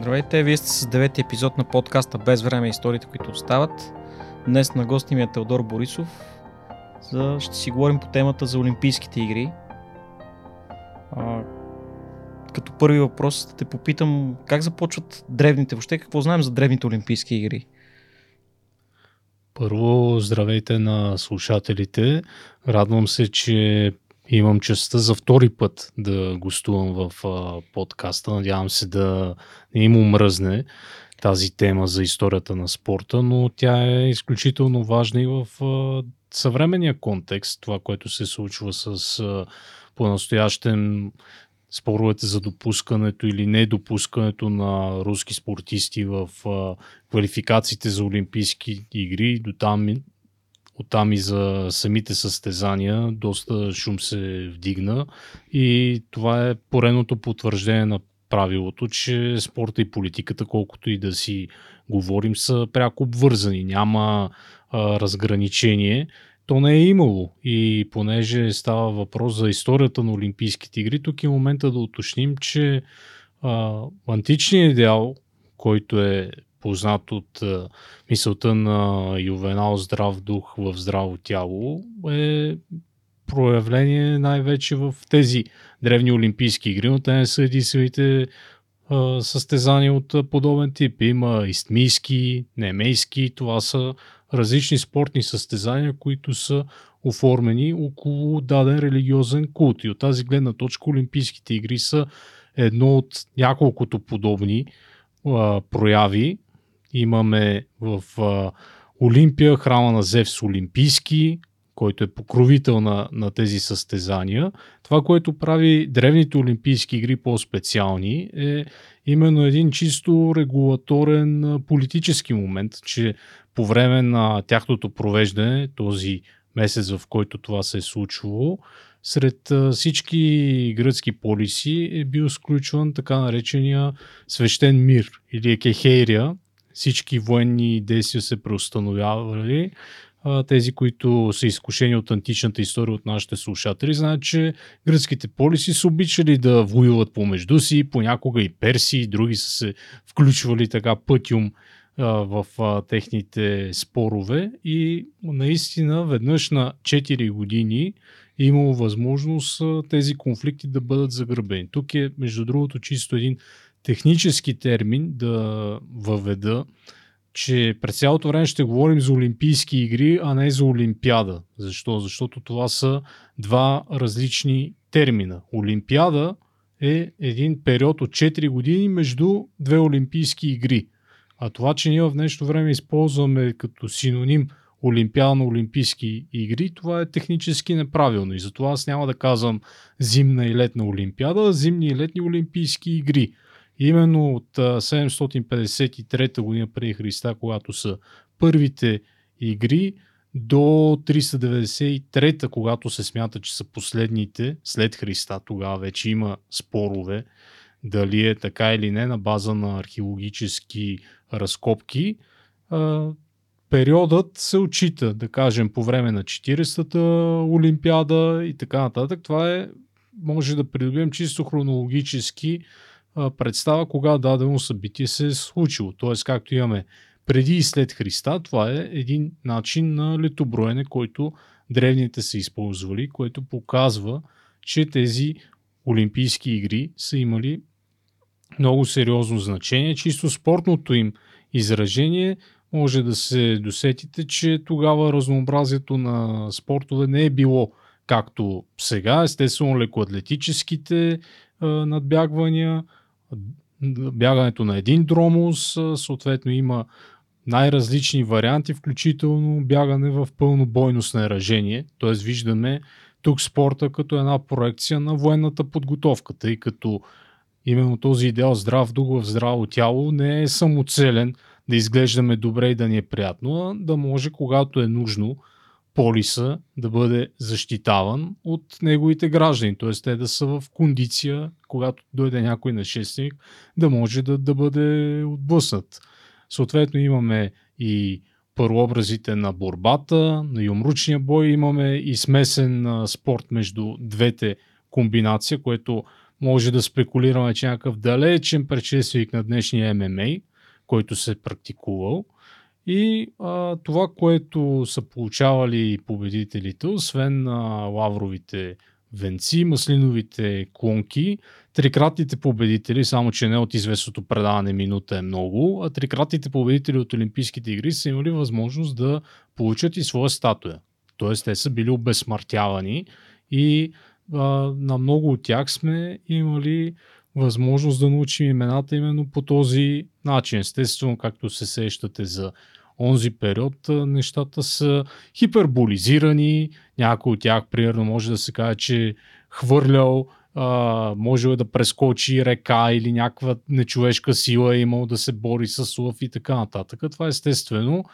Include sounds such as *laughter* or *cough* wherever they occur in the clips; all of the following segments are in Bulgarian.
Здравейте, вие сте с девети епизод на подкаста Без време и историите, които остават. Днес на гости ми е Теодор Борисов. За... Ще си говорим по темата за Олимпийските игри. А, като първи въпрос да те попитам как започват древните, въобще какво знаем за древните Олимпийски игри? Първо, здравейте на слушателите. Радвам се, че имам честа за втори път да гостувам в а, подкаста. Надявам се да не им омръзне тази тема за историята на спорта, но тя е изключително важна и в а, съвременния контекст, това, което се случва с а, по-настоящем споровете за допускането или недопускането на руски спортисти в а, квалификациите за Олимпийски игри. До там оттам и за самите състезания доста шум се вдигна и това е пореното потвърждение на правилото, че спорта и политиката, колкото и да си говорим, са пряко обвързани. Няма а, разграничение. То не е имало. И понеже става въпрос за историята на Олимпийските игри, тук е момента да уточним, че а, античният идеал, който е познат от а, мисълта на Ювенал здрав дух в здраво тяло, е проявление най-вече в тези древни олимпийски игри, но те не са единствените състезания от подобен тип. Има истмийски, немейски, това са различни спортни състезания, които са оформени около даден религиозен култ. И от тази гледна точка Олимпийските игри са едно от няколкото подобни а, прояви, Имаме в а, Олимпия храма на Зевс Олимпийски, който е покровител на, на тези състезания. Това, което прави древните Олимпийски игри по-специални е именно един чисто регулаторен политически момент, че по време на тяхното провеждане, този месец в който това се е случвало, сред всички гръцки полиси е бил сключван така наречения свещен мир или екехейрия, всички военни действия се преустановявали. Тези, които са изкушени от античната история от нашите слушатели, знаят, че гръцките полиси са обичали да воюват помежду си, понякога и перси, и други са се включвали така пътюм в техните спорове и наистина веднъж на 4 години е имало възможност тези конфликти да бъдат загърбени. Тук е, между другото, чисто един технически термин да въведа, че през цялото време ще говорим за Олимпийски игри, а не за Олимпиада. Защо? Защото това са два различни термина. Олимпиада е един период от 4 години между две Олимпийски игри. А това, че ние в днешно време използваме като синоним Олимпиадно-олимпийски игри, това е технически неправилно. И затова аз няма да казвам зимна и летна Олимпиада, а зимни и летни Олимпийски игри. Именно от 753 година преди Христа, когато са първите игри, до 393, когато се смята, че са последните след Христа, тогава вече има спорове дали е така или не на база на археологически разкопки. Периодът се отчита, да кажем, по време на 40-та Олимпиада и така нататък. Това е, може да придобием чисто хронологически представа кога дадено събитие се е случило. Т.е. както имаме преди и след Христа, това е един начин на летоброене, който древните са използвали, което показва, че тези Олимпийски игри са имали много сериозно значение. Чисто спортното им изражение може да се досетите, че тогава разнообразието на спортове не е било както сега. Естествено, лекоатлетическите надбягвания, бягането на един дромус, съответно има най-различни варианти, включително бягане в пълно бойно снаряжение. Т.е. виждаме тук спорта като една проекция на военната подготовка, тъй като именно този идеал здрав дух в здраво тяло не е самоцелен да изглеждаме добре и да ни е приятно, а да може когато е нужно полиса да бъде защитаван от неговите граждани, т.е. те да са в кондиция, когато дойде някой нашестник, да може да, да бъде отблъснат. Съответно имаме и първообразите на борбата, на юмручния бой, имаме и смесен спорт между двете комбинация, което може да спекулираме, че някакъв далечен предшественик на днешния ММА, който се е практикувал. И а, това, което са получавали победителите, освен а, лавровите венци, маслиновите клонки, трикратните победители, само че не от известното предаване минута е много, а трикратните победители от Олимпийските игри са имали възможност да получат и своя статуя. Тоест те са били обезсмъртявани и а, на много от тях сме имали възможност да научим имената именно по този начин. Естествено, както се сещате за онзи период, нещата са хиперболизирани. Някой от тях, примерно, може да се каже, че хвърлял, а, може да прескочи река или някаква нечовешка сила е имал да се бори с лъв и така нататък. Това естествено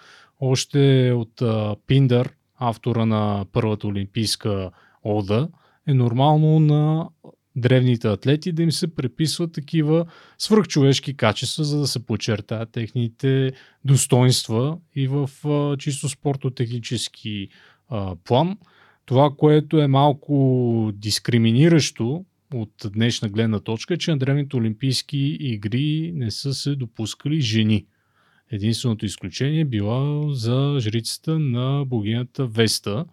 още от Пиндър, автора на първата олимпийска ода, е нормално на древните атлети да им се преписват такива свръхчовешки качества, за да се подчертаят техните достоинства и в а, чисто спортотехнически а, план. Това, което е малко дискриминиращо от днешна гледна точка, е, че на древните олимпийски игри не са се допускали жени. Единственото изключение била за жрицата на богинята Веста,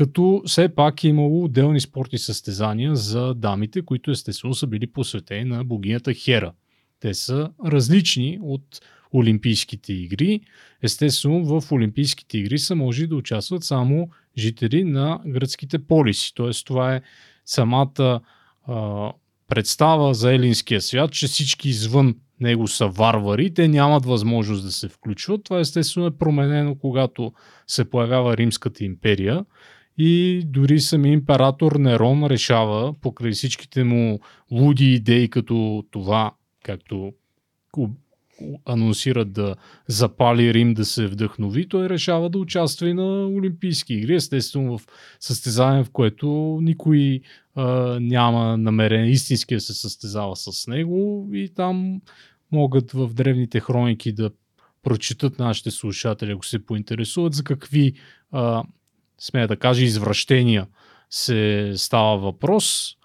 като все пак е имало отделни спортни състезания за дамите, които естествено са били посветени на богинята Хера. Те са различни от Олимпийските игри. Естествено, в Олимпийските игри са може да участват само жители на гръцките полиси. Т.е. това е самата а, представа за елинския свят, че всички извън него са варвари, те нямат възможност да се включват. Това естествено е променено, когато се появява Римската империя и дори сами император Нерон решава, покрай всичките му луди идеи като това, както анонсират да запали Рим да се вдъхнови, той решава да участва и на Олимпийски игри, естествено в състезание, в което никой а, няма намерение. Истински да се състезава с него и там могат в древните хроники да прочитат нашите слушатели, ако се поинтересуват за какви а, смея да кажа, извращения се става въпрос,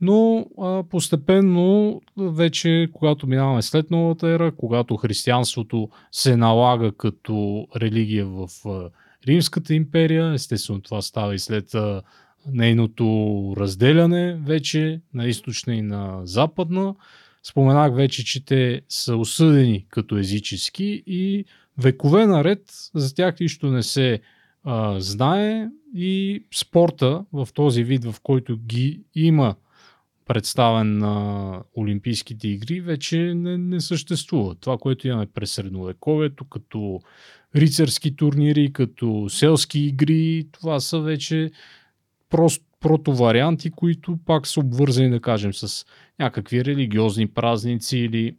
но а, постепенно вече, когато минаваме след новата ера, когато християнството се налага като религия в а, Римската империя, естествено това става и след а, нейното разделяне вече на източна и на западна. Споменах вече, че те са осъдени като езически и векове наред за тях нищо не се знае и спорта в този вид, в който ги има представен на Олимпийските игри, вече не, не съществува. Това, което имаме през средновековието, като рицарски турнири, като селски игри, това са вече просто протоварианти, които пак са обвързани, да кажем, с някакви религиозни празници или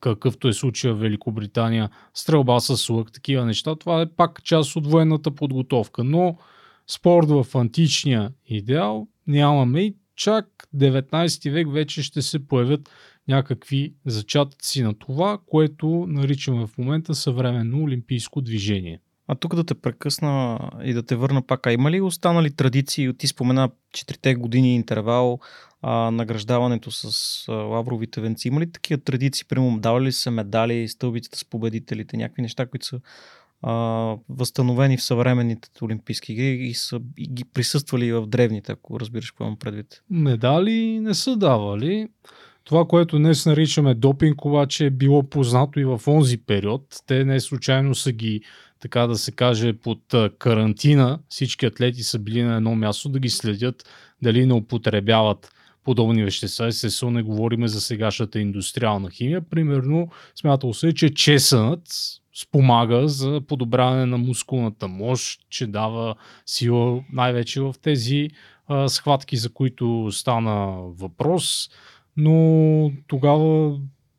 какъвто е случая в Великобритания, стрелба с лък, такива неща. Това е пак част от военната подготовка. Но спорт в античния идеал нямаме и чак 19 век вече ще се появят някакви зачатъци на това, което наричаме в момента съвременно олимпийско движение. А тук да те прекъсна и да те върна пак. А има ли останали традиции? Ти спомена 4 години интервал, а, награждаването с а, лавровите венци. Има ли такива традиции? Примерно, давали ли са медали, стълбиците с победителите, някакви неща, които са а, възстановени в съвременните олимпийски игри и са и ги присъствали в древните, ако разбираш какво имам предвид? Медали не са давали. Това, което днес наричаме допинг, обаче е било познато и в онзи период. Те не случайно са ги, така да се каже, под карантина. Всички атлети са били на едно място да ги следят дали не употребяват подобни вещества. Естествено не говорим за сегашната индустриална химия. Примерно смятало се, че чесънът спомага за подобряване на мускулната мощ, че дава сила най-вече в тези а, схватки, за които стана въпрос. Но тогава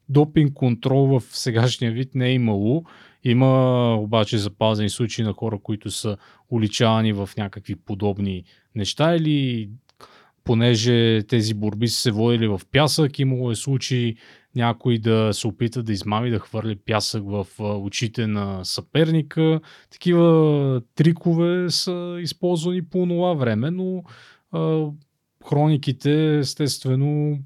допинг контрол в сегашния вид не е имало. Има обаче запазени случаи на хора, които са уличавани в някакви подобни неща или понеже тези борби са се водили в пясък, имало е случаи някой да се опита да измами, да хвърли пясък в очите на съперника. Такива трикове са използвани по това време, но а, хрониките естествено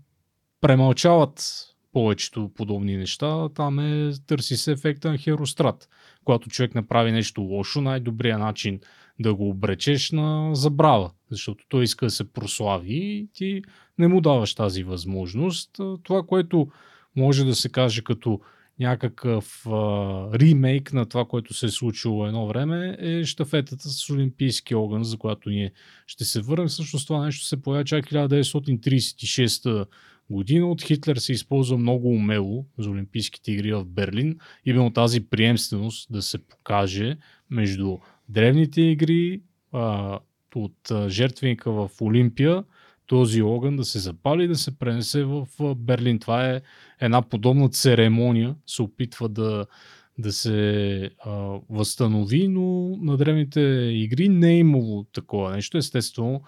премълчават повечето подобни неща. Там е, търси се ефекта на Херострат. Когато човек направи нещо лошо, най-добрият начин да го обречеш на забрава, защото той иска да се прослави и ти не му даваш тази възможност. Това, което може да се каже като някакъв а, ремейк на това, което се е случило едно време, е штафетата с Олимпийски огън, за която ние ще се върнем. Всъщност това нещо се появява чак 1936 година. От Хитлер се използва много умело за Олимпийските игри в Берлин. Именно тази приемственост да се покаже между древните игри а, от жертвеника в Олимпия този огън да се запали и да се пренесе в Берлин. Това е една подобна церемония, се опитва да, да се а, възстанови, но на древните игри не е имало такова нещо. Естествено,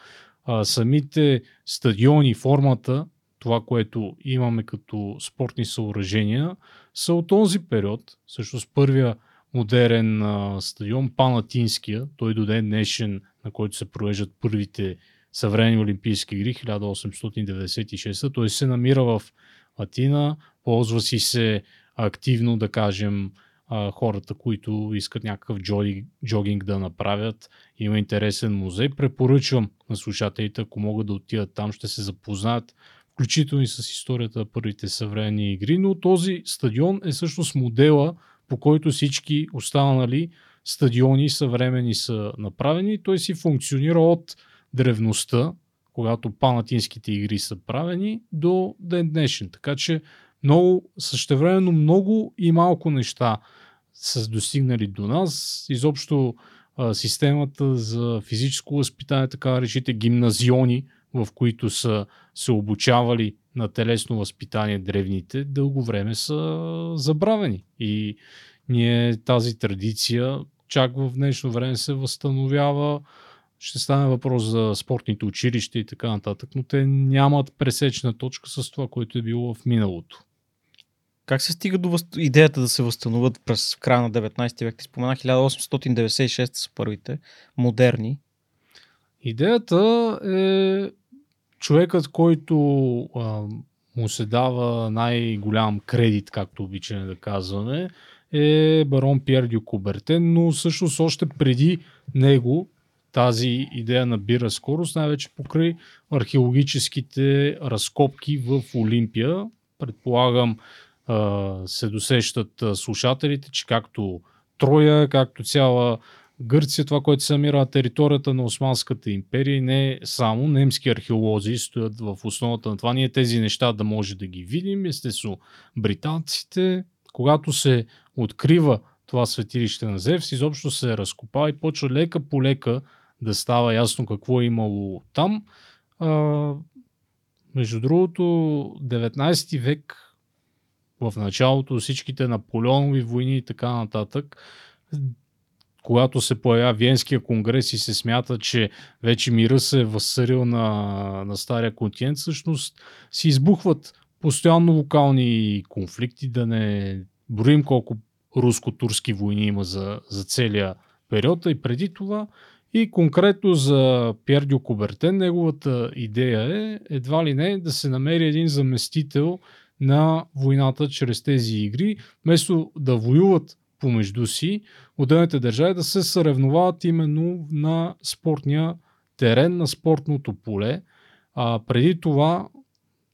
а, самите стадиони, формата, това, което имаме като спортни съоръжения, са от този период. Също с първия модерен а, стадион, Панатинския, той до ден днешен, на който се провеждат първите съвременни Олимпийски игри 1896. Той се намира в Атина, ползва си се активно, да кажем, хората, които искат някакъв джогинг да направят. Има интересен музей. Препоръчвам на слушателите, ако могат да отидат там, ще се запознаят включително и с историята на първите съвременни игри, но този стадион е всъщност модела, по който всички останали стадиони съвремени са направени. Той си функционира от древността, когато панатинските игри са правени, до ден днешен. Така че много, същевременно много и малко неща са достигнали до нас. Изобщо системата за физическо възпитание, така речите гимназиони, в които са се обучавали на телесно възпитание древните, дълго време са забравени. И ние тази традиция чак в днешно време се възстановява ще стане въпрос за спортните училища и така нататък, но те нямат пресечна точка с това, което е било в миналото. Как се стига до въст... идеята да се възстановят през края на 19 век? Ти спомена 1896 са първите, модерни. Идеята е човекът, който а, му се дава най-голям кредит, както обичаме да казваме, е барон Пьер Дю Кубертен, но всъщност още преди него тази идея набира скорост, най-вече покрай археологическите разкопки в Олимпия. Предполагам, се досещат слушателите, че както Троя, както цяла Гърция, това, което се намира на територията на Османската империя, не само немски археолози стоят в основата на това. Ние тези неща да може да ги видим. Естествено, британците, когато се открива това светилище на Зевс, изобщо се разкопава и почва лека по лека да става ясно какво е имало там. А, между другото, 19 век в началото всичките Наполеонови войни и така нататък, когато се появява Виенския конгрес и се смята, че вече мира се е възсърил на, на стария континент, всъщност си избухват постоянно локални конфликти, да не броим колко руско-турски войни има за, за целия период, и преди това и конкретно за Пьер Дю Кубертен, неговата идея е едва ли не да се намери един заместител на войната чрез тези игри, вместо да воюват помежду си, отделните държави да се съревновават именно на спортния терен, на спортното поле. А, преди това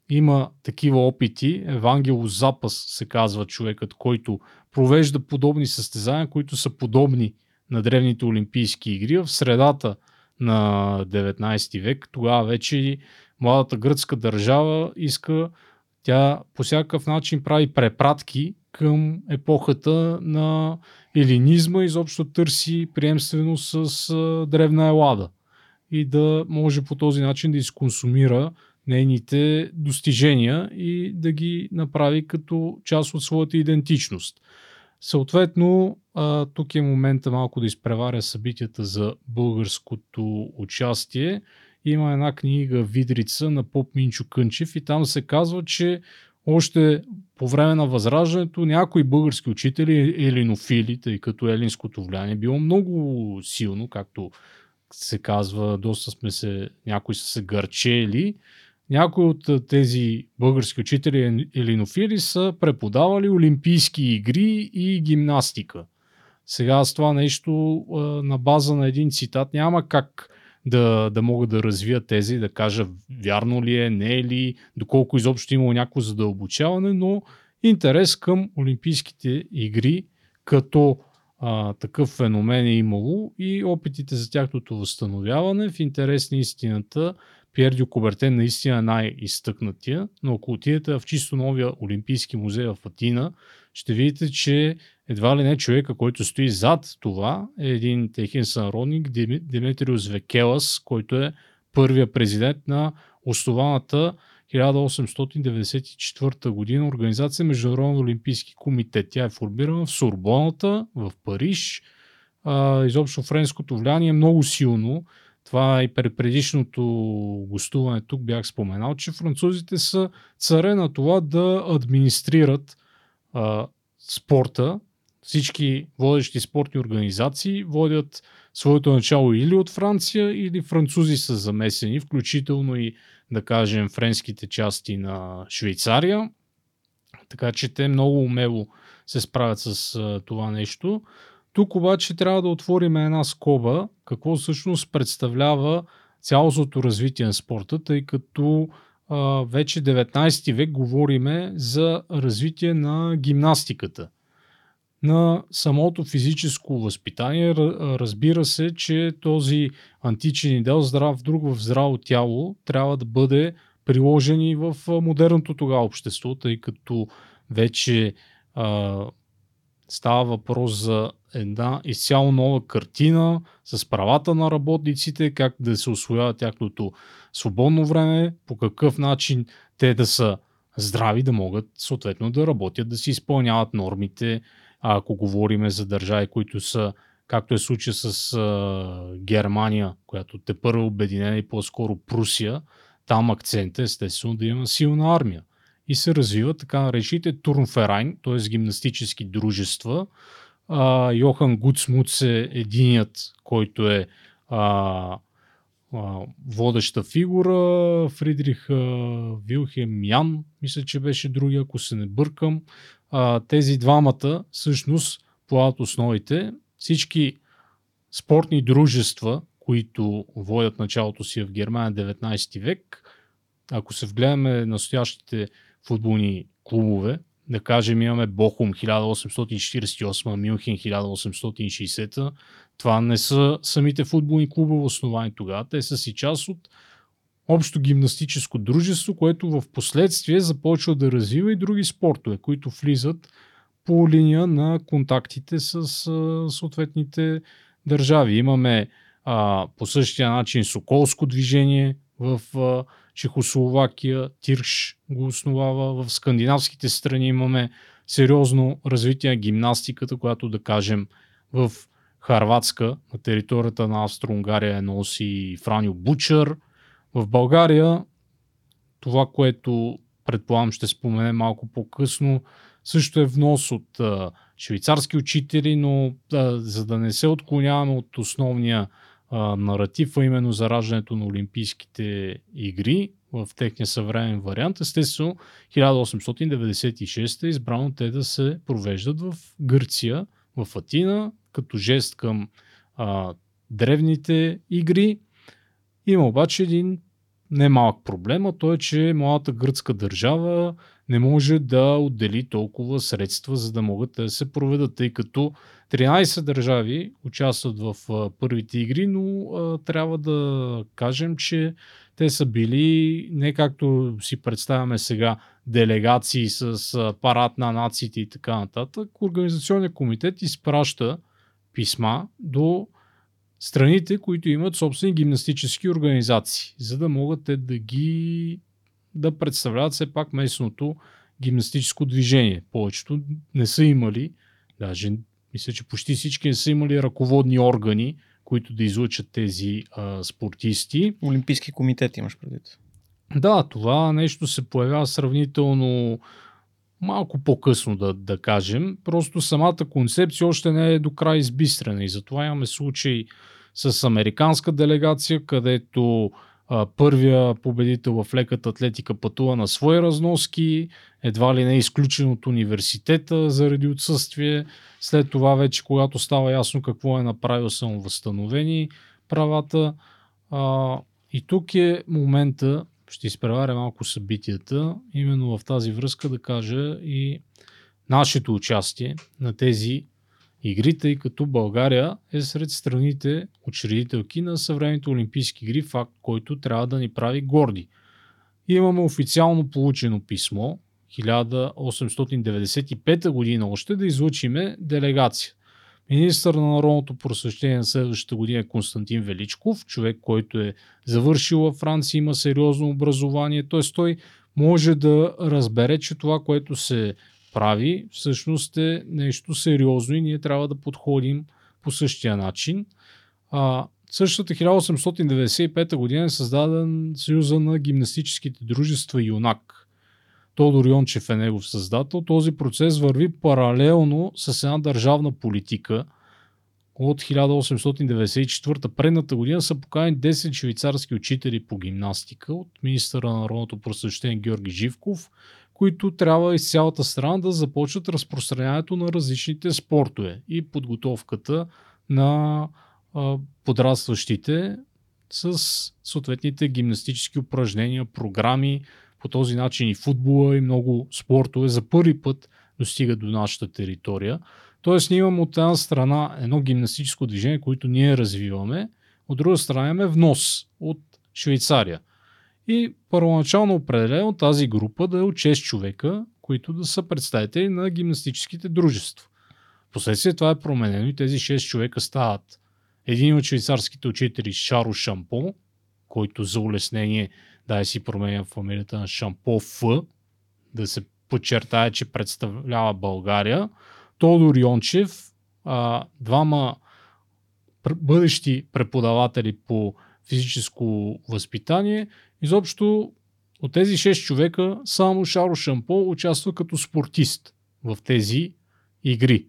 има такива опити. Евангело Запас се казва човекът, който провежда подобни състезания, които са подобни на древните Олимпийски игри в средата на 19 век. Тогава вече младата гръцка държава иска, тя по всякакъв начин прави препратки към епохата на елинизма, изобщо търси приемствено с древна елада и да може по този начин да изконсумира нейните достижения и да ги направи като част от своята идентичност. Съответно, тук е момента малко да изпреваря събитията за българското участие. Има една книга Видрица на Поп Минчо Кънчев и там се казва, че още по време на възраждането някои български учители, елинофили, тъй като елинското влияние било много силно, както се казва, доста сме се, някои са се гърчели. Някои от тези български учители елинофили са преподавали олимпийски игри и гимнастика. Сега с това нещо на база на един цитат няма как да, да мога да развия тези, да кажа вярно ли е, не е ли, доколко изобщо имало някакво задълбочаване, но интерес към Олимпийските игри като а, такъв феномен е имало и опитите за тяхното възстановяване в интерес на истината. Пьер Дю Кубертен наистина е най-изтъкнатия, но ако отидете в чисто новия Олимпийски музей в Атина, ще видите, че едва ли не човека, който стои зад това, е един техен сънародник, Димитриус Векелас, който е първия президент на основаната 1894 година организация Международен олимпийски комитет. Тя е формирана в Сурбоната, в Париж. А, изобщо френското влияние е много силно. Това и при предишното гостуване тук бях споменал, че французите са царе на това да администрират а, спорта. Всички водещи спортни организации водят своето начало или от Франция, или французи са замесени, включително и, да кажем, френските части на Швейцария. Така че те много умело се справят с това нещо. Тук обаче трябва да отворим една скоба, какво всъщност представлява цялостното развитие на спорта, тъй като вече 19 век говориме за развитие на гимнастиката. На самото физическо възпитание разбира се, че този античен идеал здрав друг в здраво тяло трябва да бъде приложен и в модерното тогава общество, тъй като вече а, става въпрос за една изцяло нова картина с правата на работниците, как да се освоява тяхното свободно време, по какъв начин те да са здрави, да могат съответно да работят, да си изпълняват нормите. А ако говориме за държави, които са, както е случая с а, Германия, която те първо обединена и по-скоро Прусия, там акцент е естествено да има силна армия. И се развиват така наречените турнферайн, т.е. гимнастически дружества, а, Йохан Гуцмуц е единият, който е а, водеща фигура. Фридрих Вилхем Ян, мисля, че беше другия, ако се не бъркам. А, тези двамата всъщност плават основите. Всички спортни дружества, които водят началото си в Германия 19 век, ако се вгледаме настоящите футболни клубове, да кажем имаме Бохум 1848, Мюнхен 1860. Това не са самите футболни клубове основани тогава. Те са си част от общо гимнастическо дружество, което в последствие започва да развива и други спортове, които влизат по линия на контактите с съответните държави. Имаме а, по същия начин Соколско движение в а, Чехословакия, Тирш го основава. В скандинавските страни имаме сериозно развитие на гимнастиката, която да кажем в Харватска, на територията на Австро-Унгария носи Франио Бучър. В България това, което предполагам ще спомене малко по-късно, също е внос от а, швейцарски учители, но а, за да не се отклоняваме от основния а, наратив, а именно зараждането на Олимпийските игри в техния съвременен вариант. Естествено, 1896 е избрано те да се провеждат в Гърция, в Атина, като жест към а, древните игри. Има обаче един немалък проблем, а то е, че младата гръцка държава не може да отдели толкова средства, за да могат да се проведат, тъй като 13 държави участват в първите игри, но а, трябва да кажем, че те са били не както си представяме сега делегации с а, парад на нациите и така нататък. Организационният комитет изпраща писма до страните, които имат собствени гимнастически организации, за да могат те да ги да представляват все пак местното гимнастическо движение. Повечето не са имали, даже мисля, че почти всички не са имали ръководни органи, които да излучат тези а, спортисти. Олимпийски комитет имаш предвид. Да, това нещо се появява сравнително малко по-късно, да, да кажем. Просто самата концепция още не е до край избистрена и затова имаме случаи с американска делегация, където а, първия победител в леката атлетика пътува на свои разноски, едва ли не е изключен от университета заради отсъствие. След това вече, когато става ясно какво е направил, са възстановени правата. А, и тук е момента, ще изпреваря малко събитията, именно в тази връзка да кажа и нашето участие на тези игри, тъй като България е сред страните учредителки на съвременните олимпийски игри, факт, който трябва да ни прави горди. Имаме официално получено писмо 1895 година още да излучиме делегация. Министър на народното просвещение на следващата година е Константин Величков, човек, който е завършил във Франция, има сериозно образование, т.е. той може да разбере, че това, което се прави, всъщност е нещо сериозно и ние трябва да подходим по същия начин. А, същата 1895 година е създаден Съюза на гимнастическите дружества ЮНАК. Тодор Йончев е негов създател. Този процес върви паралелно с една държавна политика. От 1894 предната година са поканени 10 швейцарски учители по гимнастика от министъра на народното просвещение Георги Живков, които трябва из цялата страна да започнат разпространяването на различните спортове и подготовката на подрастващите с съответните гимнастически упражнения, програми, по този начин и футбола и много спортове за първи път достигат до нашата територия. Тоест ние имаме от една страна едно гимнастическо движение, което ние развиваме, от друга страна имаме внос от Швейцария. И първоначално определено тази група да е от 6 човека, които да са представители на гимнастическите дружества. Последствие това е променено и тези 6 човека стават един от швейцарските учители Шаро Шампо, който за улеснение да си променя фамилията на Шампо Ф, да се подчертая, че представлява България. Тодор Йончев, а, двама бъдещи преподаватели по физическо възпитание. Изобщо от тези 6 човека само Шаро Шампо участва като спортист в тези игри.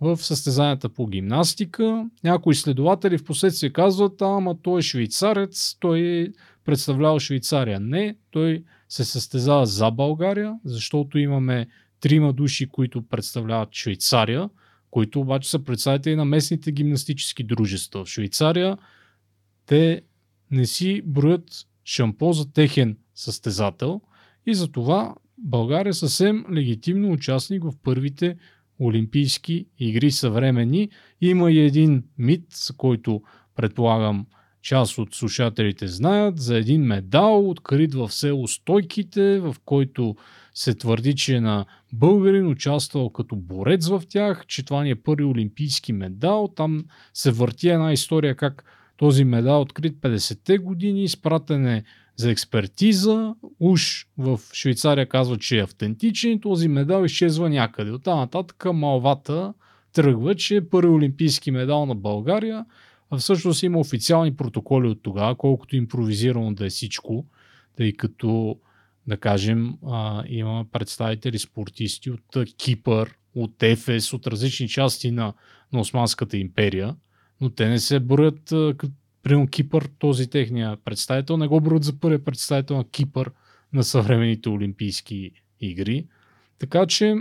В състезанията по гимнастика. Някои изследователи в последствие казват, ама той е швейцарец, той е представлява Швейцария. Не, той се състезава за България, защото имаме трима души, които представляват Швейцария, които обаче са представители на местните гимнастически дружества. В Швейцария те не си броят шампо за техен състезател и затова България съвсем легитимно участник в първите Олимпийски игри съвремени. Има и един мит, който предполагам част от слушателите знаят за един медал, открит в село Стойките, в който се твърди, че е на българин участвал като борец в тях, че това ни е първи олимпийски медал. Там се върти една история как този медал открит 50-те години, изпратен е за експертиза. Уж в Швейцария казва, че е автентичен. Този медал изчезва някъде. От нататък малвата тръгва, че е първи олимпийски медал на България а всъщност има официални протоколи от тогава, колкото импровизирано да е всичко, тъй като, да кажем, а, има представители спортисти от Кипър, от Ефес, от различни части на, на Османската империя, но те не се броят, примерно Кипър, този техния представител, не го броят за първия представител на Кипър на съвременните Олимпийски игри. Така че,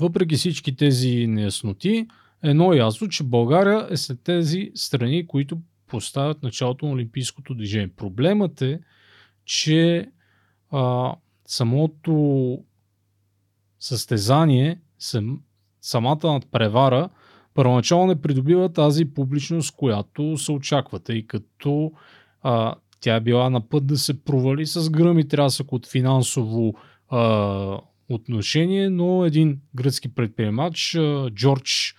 въпреки всички тези неясноти, едно е ясно, че България е след тези страни, които поставят началото на Олимпийското движение. Проблемът е, че а, самото състезание, сам, самата надпревара, първоначално не придобива тази публичност, която се очаква, тъй като а, тя е била на път да се провали с гръм и трясък от финансово а, отношение, но един гръцки предприемач, а, Джордж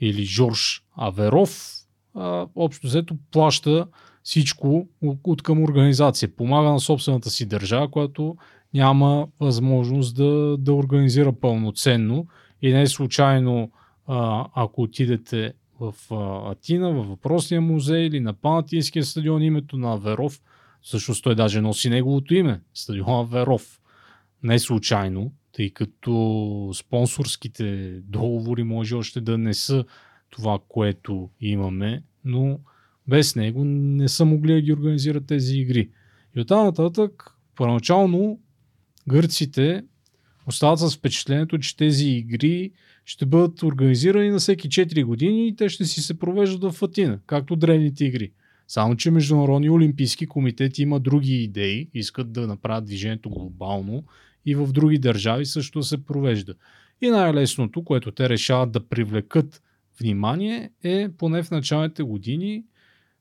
или Жорж Аверов, а, общо взето плаща всичко от към организация. Помага на собствената си държава, която няма възможност да, да организира пълноценно. И не е случайно, а, ако отидете в а, Атина, във въпросния музей или на Панатинския стадион, името на Аверов, всъщност той даже носи неговото име, стадион Аверов. Не е случайно, тъй като спонсорските договори може още да не са това, което имаме, но без него не са могли да ги организират тези игри. И оттам нататък, първоначално, гърците остават с впечатлението, че тези игри ще бъдат организирани на всеки 4 години и те ще си се провеждат в Атина, както древните игри. Само, че Международни олимпийски комитет има други идеи, искат да направят движението глобално и в други държави също се провежда. И най-лесното, което те решават да привлекат внимание е поне в началните години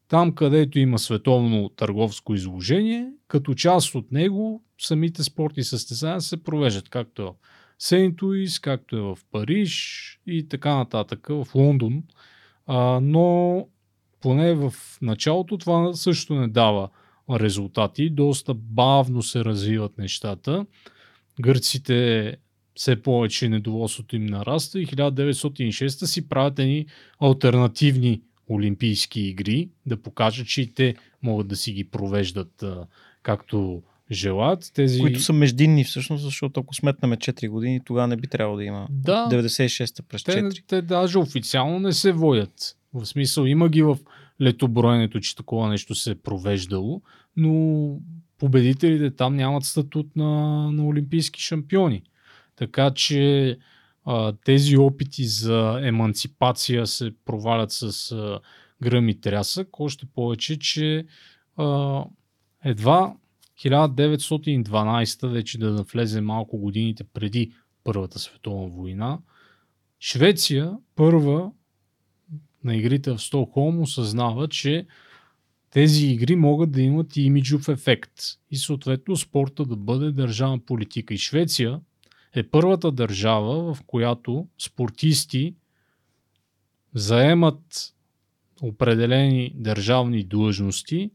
там, където има световно търговско изложение, като част от него самите спортни състезания се провеждат, както е в Сейнт Луис, както е в Париж и така нататък, в Лондон. А, но поне в началото това също не дава резултати. Доста бавно се развиват нещата. Гърците все повече недоволството им нараства и 1906 си правят едни альтернативни Олимпийски игри, да покажат, че и те могат да си ги провеждат а, както желаят. Тези... Които са междинни всъщност, защото ако сметнаме 4 години, тогава не би трябвало да има. Да. 96-та през 4. Те, те даже официално не се водят. В смисъл има ги в летоброенето, че такова нещо се е провеждало, но победителите там нямат статут на, на олимпийски шампиони. Така че а, тези опити за еманципация се провалят с а, гръм и трясък, още повече, че а, едва 1912, вече да влезе малко годините преди Първата световна война, Швеция първа на игрите в Стокхолм осъзнава, че тези игри могат да имат и имиджов ефект и съответно спорта да бъде държавна политика. И Швеция е първата държава, в която спортисти заемат определени държавни длъжности,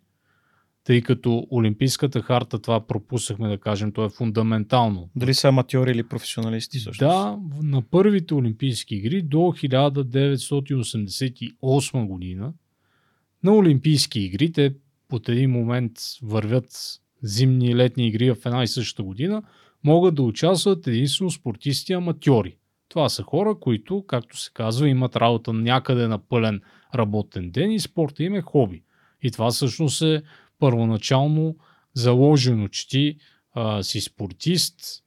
тъй като Олимпийската харта, това пропуснахме да кажем, то е фундаментално. Дали са аматьори или професионалисти всъщност? Да, на първите Олимпийски игри до 1988 година на Олимпийски игри, те от един момент вървят зимни и летни игри в една и същата година, могат да участват единствено спортисти аматьори. Това са хора, които, както се казва, имат работа някъде на пълен работен ден и спорта им е хоби. И това всъщност е първоначално заложено, че ти а, си спортист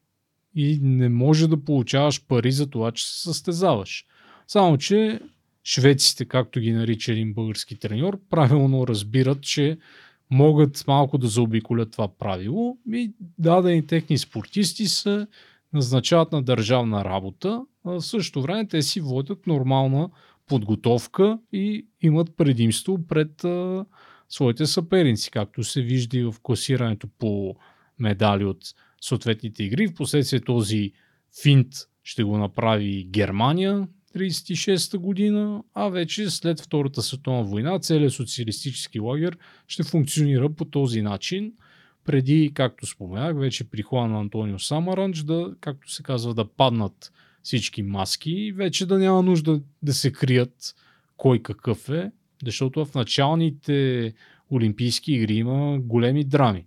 и не може да получаваш пари за това, че се състезаваш. Само, че шведците, както ги нарича един български треньор, правилно разбират, че могат малко да заобиколят това правило и дадени техни спортисти се назначават на държавна работа, а в същото време те си водят нормална подготовка и имат предимство пред а, своите съперници, както се вижда и в класирането по медали от съответните игри. Впоследствие този финт ще го направи Германия 1936 година, а вече след Втората световна война целият социалистически лагер ще функционира по този начин, преди, както споменах, вече при Хуан Антонио Самаранч да, както се казва, да паднат всички маски и вече да няма нужда да се крият кой какъв е, защото в началните Олимпийски игри има големи драми.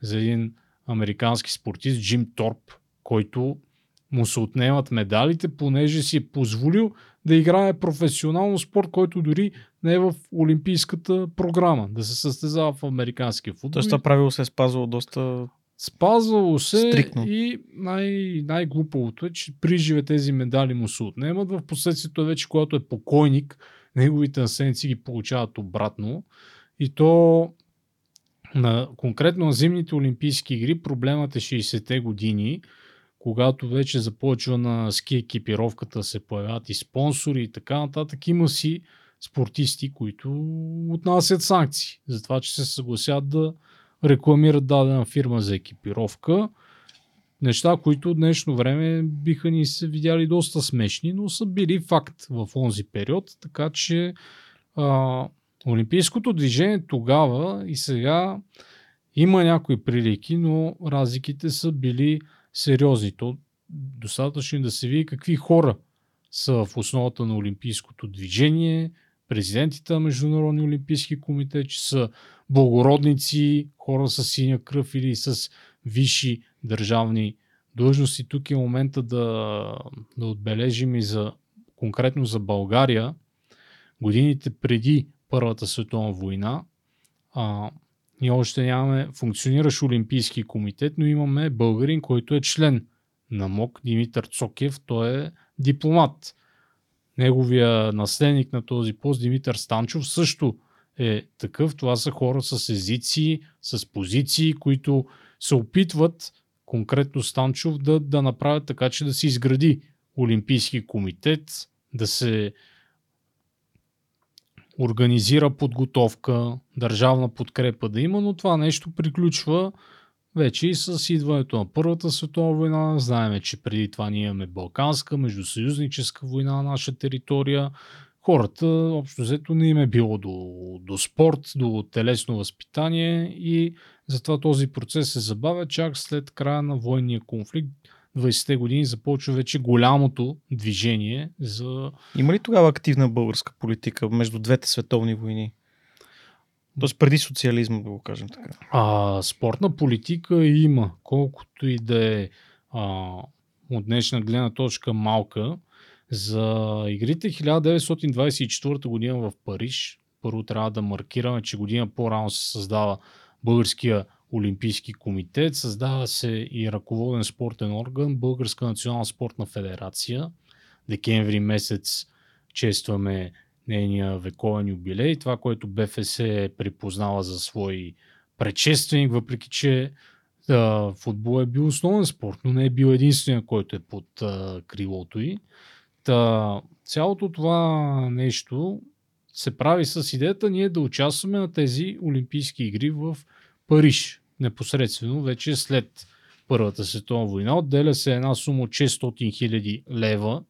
За един американски спортист Джим Торп, който му се отнемат медалите, понеже си е позволил да играе професионално спорт, който дори не е в олимпийската програма, да се състезава в американския футбол. Тоест това правило се е спазвало доста Спазвало се Стриктно. и най- най-глупавото е, че при живе тези медали му се отнемат. В последствието вече, когато е покойник, неговите наследници ги получават обратно. И то на, конкретно на зимните олимпийски игри проблемът е 60-те години, когато вече започва на ски екипировката се появяват и спонсори и така нататък. Има си спортисти, които отнасят санкции за това, че се съгласят да рекламират дадена фирма за екипировка. Неща, които в днешно време биха ни се видяли доста смешни, но са били факт в онзи период, така че а, Олимпийското движение тогава и сега има някои прилики, но разликите са били сериозни. То достатъчно е да се види какви хора са в основата на Олимпийското движение, президентите на Международни олимпийски комитет, че са благородници, хора с синя кръв или с висши държавни длъжности. Тук е момента да, да отбележим и за конкретно за България годините преди Първата световна война. А, ние още нямаме функциониращ Олимпийски комитет, но имаме българин, който е член на МОК, Димитър Цокев. Той е дипломат. Неговия наследник на този пост, Димитър Станчов, също е такъв. Това са хора с езици, с позиции, които се опитват конкретно Станчов да, да направят така, че да се изгради Олимпийски комитет, да се организира подготовка, държавна подкрепа да има, но това нещо приключва вече и с идването на Първата световна война. Знаеме, че преди това ние имаме Балканска, междусъюзническа война на наша територия. Хората, общо взето, не им е било до, до спорт, до телесно възпитание и затова този процес се забавя чак след края на военния конфликт 20-те години започва вече голямото движение за... Има ли тогава активна българска политика между двете световни войни? Тоест преди социализма, да го кажем така. А, спортна политика има, колкото и да е а, от днешна гледна точка малка. За игрите 1924 година в Париж, първо трябва да маркираме, че година по-рано се създава Българския Олимпийски комитет, създава се и ръководен спортен орган, Българска национална спортна федерация. Декември месец честваме нейния вековен юбилей. Това, което БФС е припознала за свой предшественик, въпреки че да, футбол е бил основен спорт, но не е бил единствения, който е под а, крилото й. Та, цялото това нещо се прави с идеята ние да участваме на тези Олимпийски игри в Париж непосредствено вече след Първата световна война. Отделя се една сума от 600 хиляди лева.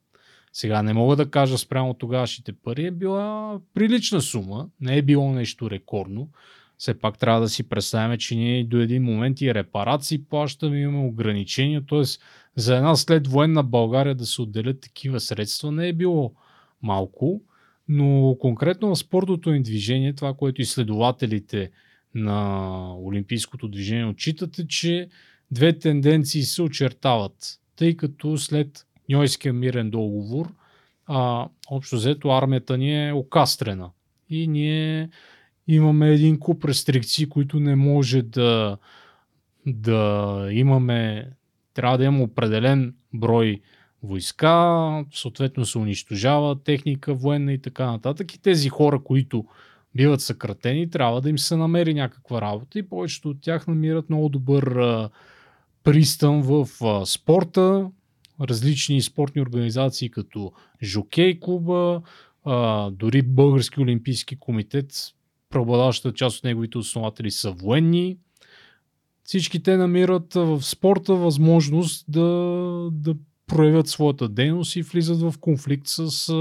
Сега не мога да кажа спрямо тогавашните пари, е била прилична сума, не е било нещо рекордно. Все пак трябва да си представяме, че ние до един момент и репарации плащаме, имаме ограничения, т.е. за една след военна България да се отделят такива средства не е било малко, но конкретно в спортното ни движение, това, което изследователите на Олимпийското движение отчитате, че две тенденции се очертават, тъй като след Ньойския мирен договор, а, общо взето армията ни е окастрена и ние имаме един куп рестрикции, които не може да, да имаме, трябва да имаме определен брой войска, съответно се унищожава техника военна и така нататък. И тези хора, които биват съкратени, трябва да им се намери някаква работа и повечето от тях намират много добър а, пристан в а, спорта, различни спортни организации като Жокей клуба, а, дори Български олимпийски комитет, преобладаващата част от неговите основатели са военни. Всички те намират в спорта възможност да, да проявят своята дейност и влизат в конфликт с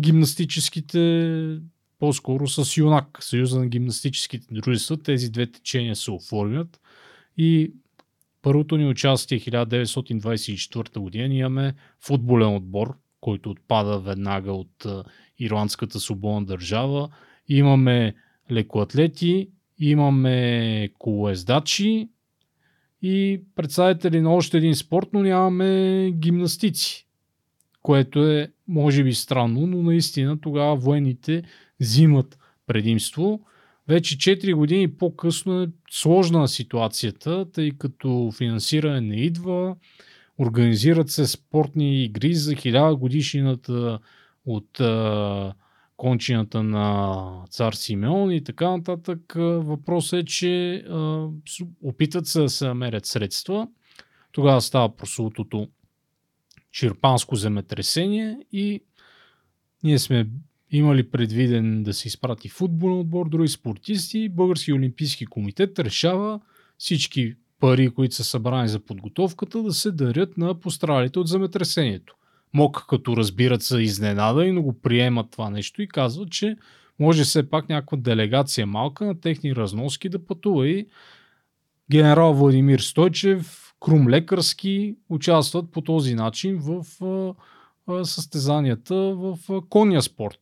гимнастическите по-скоро с ЮНАК, Съюза на гимнастическите дружества. Тези две течения се оформят и първото ни участие 1924 година имаме футболен отбор, който отпада веднага от ирландската свободна държава. Имаме лекоатлети, имаме колоездачи и представители на още един спорт, но нямаме гимнастици. Което е, може би, странно, но наистина тогава военните взимат предимство. Вече 4 години по-късно е сложна ситуацията, тъй като финансиране не идва, организират се спортни игри за 1000 годишнината от кончината на цар Симеон и така нататък. Въпросът е, че а, опитат се да се намерят средства. Тогава става прослутото черпанско земетресение и ние сме имали предвиден да се изпрати футболен отбор, други спортисти. Български олимпийски комитет решава всички пари, които са събрани за подготовката, да се дарят на пострадалите от земетресението. МОК, като разбират са изненада и го приемат това нещо и казват, че може все пак някаква делегация малка на техни разноски да пътува и генерал Владимир Стойчев, Крум Лекарски участват по този начин в състезанията в конния спорт.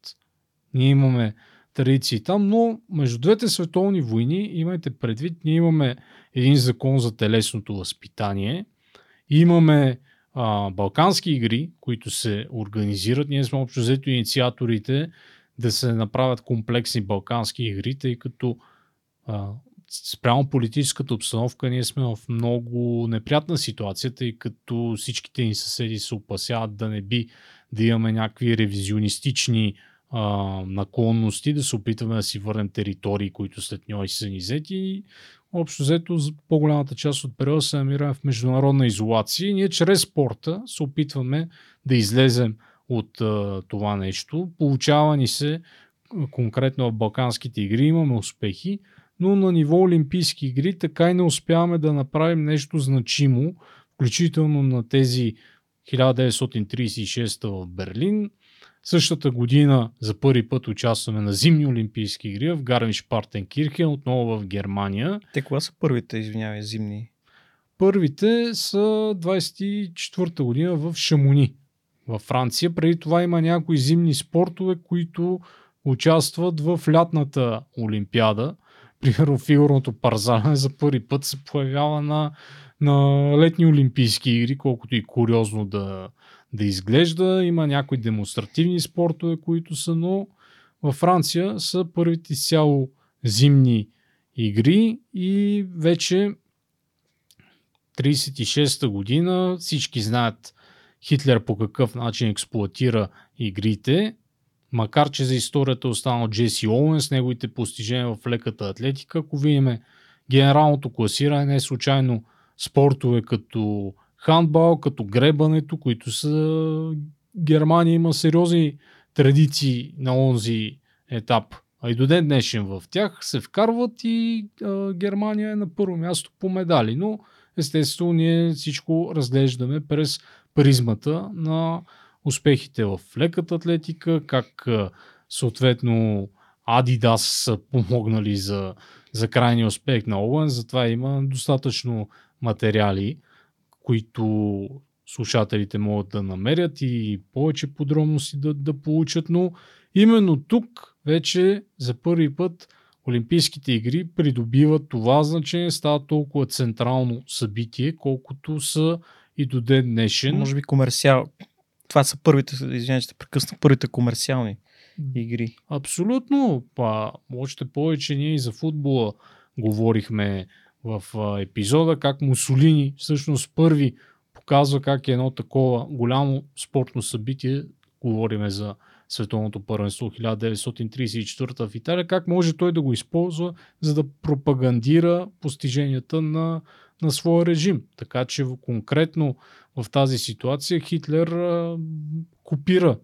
Ние имаме традиции там, но между двете световни войни, имайте предвид, ние имаме един закон за телесното възпитание, имаме а, балкански игри, които се организират. Ние сме общо взето инициаторите да се направят комплексни балкански игри, тъй като а, спрямо политическата обстановка ние сме в много неприятна ситуация, тъй като всичките ни съседи се опасяват да не би да имаме някакви ревизионистични наклонности, да се опитваме да си върнем територии, които след него са ни взети. Общо взето, по-голямата част от периода се намираме в международна изолация ние чрез спорта се опитваме да излезем от а, това нещо. Получава ни се конкретно в Балканските игри, имаме успехи, но на ниво Олимпийски игри така и не успяваме да направим нещо значимо, включително на тези 1936 в Берлин. Същата година за първи път участваме на зимни Олимпийски игри в Гармиш Партенкирхен, отново в Германия. Те кога са първите, извинявай, зимни? Първите са 24-та година в Шамони, във Франция. Преди това има някои зимни спортове, които участват в лятната Олимпиада. Примерно фигурното парзане за първи път се появява на, на летни Олимпийски игри, колкото и куриозно да, да изглежда. Има някои демонстративни спортове, които са, но във Франция са първите цяло зимни игри и вече 36-та година всички знаят Хитлер по какъв начин експлуатира игрите, макар че за историята е останал Джеси Оуен с неговите постижения в леката атлетика. Ако видим генералното класиране, не е случайно спортове като хандбал, като гребането, които са Германия има сериозни традиции на онзи етап. А и до ден днешен в тях се вкарват и а, Германия е на първо място по медали. Но естествено ние всичко разглеждаме през призмата на успехите в леката атлетика, как съответно Adidas са помогнали за, за крайния успех на Оуен, затова има достатъчно материали, които слушателите могат да намерят и повече подробности да, да получат, но именно тук вече за първи път Олимпийските игри придобиват това значение, става толкова централно събитие, колкото са и до ден днешен. Може би комерциал. Това са първите, извинявайте, ще прекъсна, първите комерциални игри. Абсолютно. Па, още повече ние и за футбола говорихме в епизода, как Мусолини всъщност първи показва как е едно такова голямо спортно събитие, говориме за световното първенство 1934 в Италия, как може той да го използва, за да пропагандира постиженията на, на своя режим. Така че конкретно в тази ситуация Хитлер а, копира.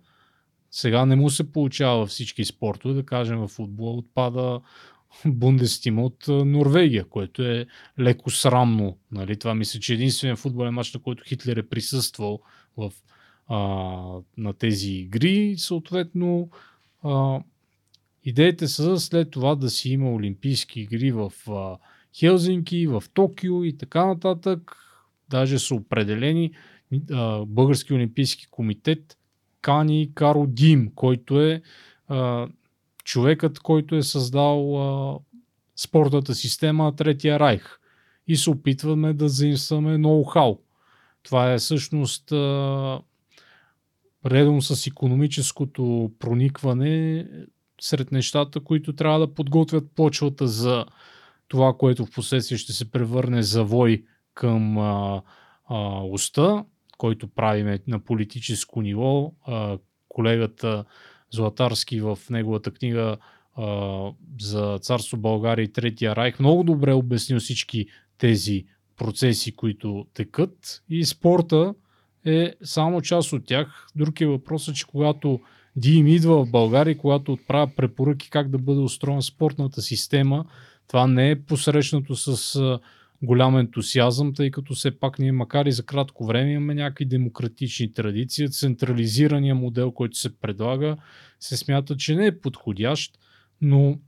Сега не му се получава във всички спортове, да кажем в футбола отпада Бундестима от Норвегия, което е леко срамно. Нали? Това мисля, че единственият футболен матч, на който Хитлер е присъствал в, а, на тези игри. Съответно, а, идеите са след това да си има Олимпийски игри в а, Хелзинки, в Токио и така нататък. Даже са определени а, Български олимпийски комитет кани Каро Дим, който е човекът, който е създал а, спортната система Третия райх. И се опитваме да заимстваме ноу-хау. Това е всъщност а, редом с економическото проникване сред нещата, които трябва да подготвят почвата за това, което в последствие ще се превърне завой към а, а, уста, който правиме на политическо ниво. А, колегата Златарски в неговата книга а, за царство България и Третия райх много добре обяснил всички тези процеси, които текат и спорта е само част от тях. Друг е въпросът, че когато Дим идва в България, когато отправя препоръки как да бъде устроена спортната система, това не е посрещнато с голям ентусиазъм, тъй като все пак ние, макар и за кратко време, имаме някакви демократични традиции. Централизирания модел, който се предлага, се смята, че не е подходящ, но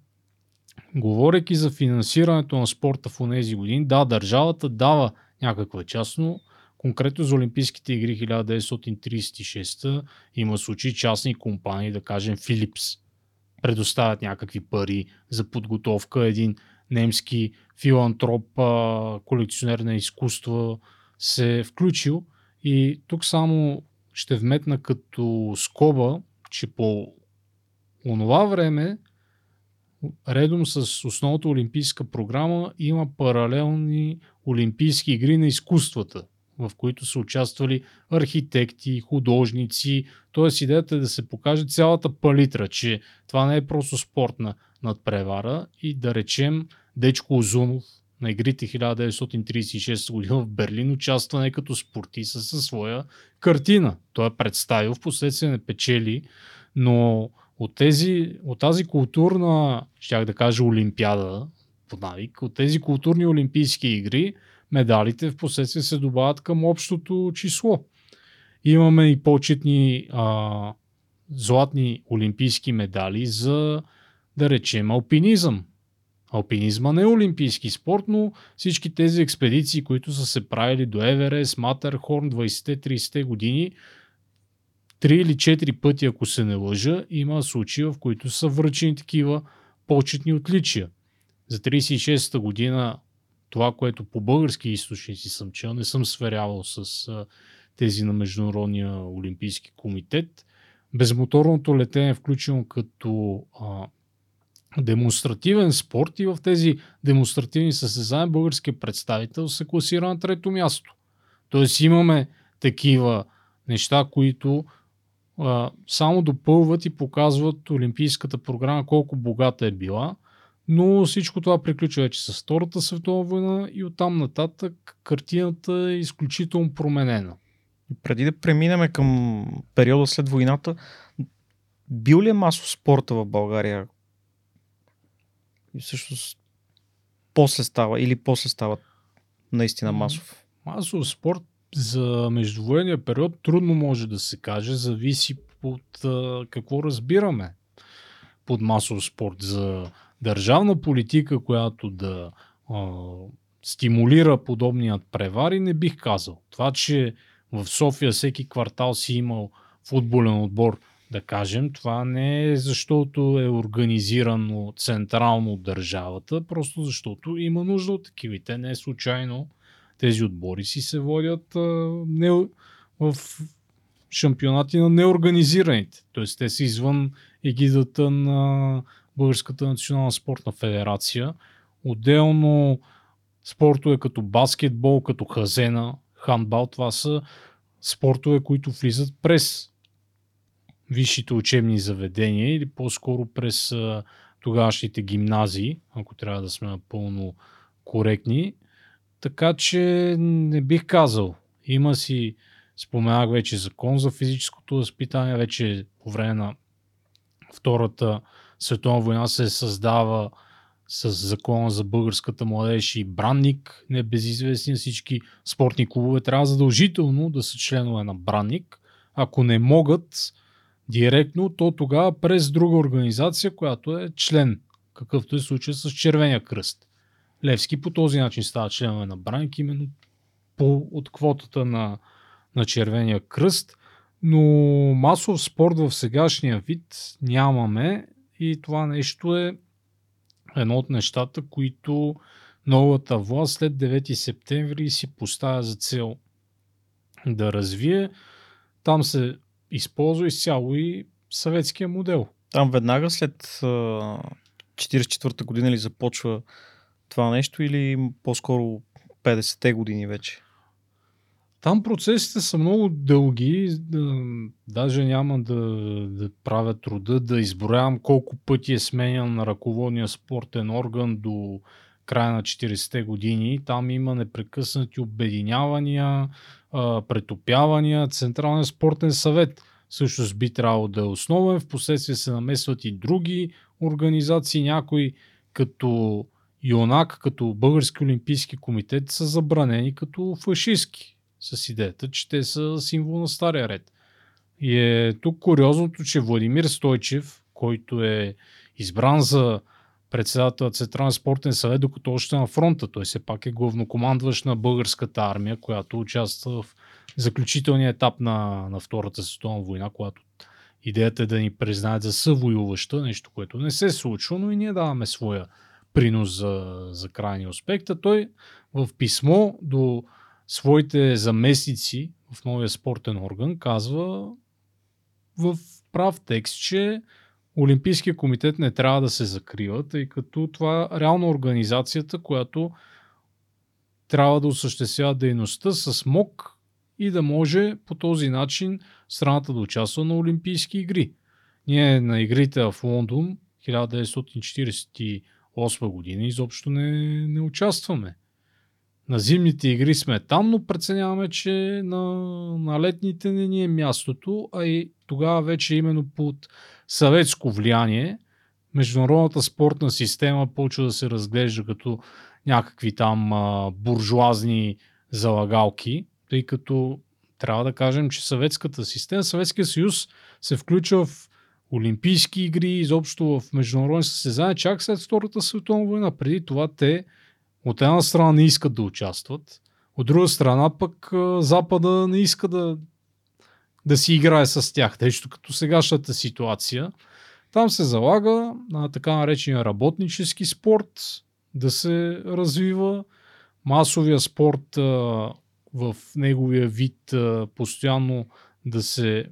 говорейки за финансирането на спорта в тези години, да, държавата дава някаква част, но конкретно за Олимпийските игри 1936 има случаи частни компании, да кажем Philips, предоставят някакви пари за подготовка. Един немски филантроп, колекционер на изкуства се е включил. И тук само ще вметна като скоба, че по онова време, редом с основната олимпийска програма, има паралелни олимпийски игри на изкуствата, в които са участвали архитекти, художници. Тоест идеята е да се покаже цялата палитра, че това не е просто спортна надпревара и да речем Дечко Озунов на игрите 1936 година в Берлин участва не като спортист, със своя картина. Той е представил, в последствие не печели, но от, тези, от тази културна, щях да кажа, олимпиада, по навик, от тези културни олимпийски игри, медалите в последствие се добавят към общото число. Имаме и почетни а, златни олимпийски медали за, да речем, алпинизъм. Алпинизма не е олимпийски спорт, но всички тези експедиции, които са се правили до Еверест, Матерхорн, 20-30 години, три или четири пъти, ако се не лъжа, има случаи, в които са връчени такива почетни отличия. За 36-та година това, което по български източници съм чел, не съм сверявал с тези на Международния олимпийски комитет. Безмоторното летене е включено като а, демонстративен спорт и в тези демонстративни състезания българският представител се класира на трето място. Тоест имаме такива неща, които а, само допълват и показват Олимпийската програма колко богата е била, но всичко това приключва вече с Втората световна война и оттам нататък картината е изключително променена. Преди да преминем към периода след войната, бил ли е масов спорта в България? И всъщност после става или после става наистина масов? Масов спорт за междувоенния период трудно може да се каже, зависи от а, какво разбираме под масов спорт. За държавна политика, която да а, стимулира подобният превари, не бих казал. Това, че в София всеки квартал си имал футболен отбор, да кажем, това не е защото е организирано централно от държавата, просто защото има нужда от такива. И те не е случайно тези отбори си се водят а, не, в шампионати на неорганизираните. Тоест те са извън егидата на Българската национална спортна федерация. Отделно спортове като баскетбол, като хазена, хандбал, това са спортове, които влизат през висшите учебни заведения или по-скоро през тогавашните гимназии, ако трябва да сме напълно коректни. Така че не бих казал. Има си, споменах вече, закон за физическото възпитание, вече по време на Втората световна война се създава с закона за българската младеж и бранник, небезизвестни всички спортни клубове трябва задължително да са членове на бранник. Ако не могат директно, то тогава през друга организация, която е член, какъвто е случай с Червения кръст. Левски по този начин става членове на бранник, именно по, от квотата на, на Червения кръст. Но масов спорт в сегашния вид нямаме и това нещо е едно от нещата, които новата власт след 9 септември си поставя за цел да развие. Там се използва изцяло и съветския модел. Там веднага след 44-та година ли започва това нещо или по-скоро 50-те години вече? Там процесите са много дълги, даже няма да, да правя труда да изброявам колко пъти е сменян на ръководния спортен орган до края на 40-те години. Там има непрекъснати обединявания, претопявания. Централен спортен съвет също би трябвало да е основен. В последствие се намесват и други организации, някои като Юнак, като Български олимпийски комитет са забранени като фашистски с идеята, че те са символ на стария ред. И е тук куриозното, че Владимир Стойчев, който е избран за председател на Централен спортен съвет, докато още на фронта. Той все пак е главнокомандващ на българската армия, която участва в заключителния етап на, на Втората световна война, когато идеята е да ни признаят за съвоюваща, нещо, което не се случва, но и ние даваме своя принос за, за крайния успех. той в писмо до своите заместници в новия спортен орган казва в прав текст, че Олимпийския комитет не трябва да се закрива, тъй като това е реално организацията, която трябва да осъществява дейността с МОК и да може по този начин страната да участва на Олимпийски игри. Ние на игрите в Лондон 1948 година изобщо не, не участваме. На зимните игри сме там, но преценяваме, че на, на летните не ни е мястото, а и тогава вече именно под съветско влияние международната спортна система почва да се разглежда като някакви там а, буржуазни залагалки, тъй като трябва да кажем, че съветската система, Съветския съюз се включва в Олимпийски игри, изобщо в международни състезания, чак след Втората световна война. Преди това те от една страна не искат да участват, от друга страна пък Запада не иска да, да си играе с тях. Нещо като сегашната ситуация. Там се залага на така наречения работнически спорт да се развива. Масовия спорт а, в неговия вид а, постоянно да се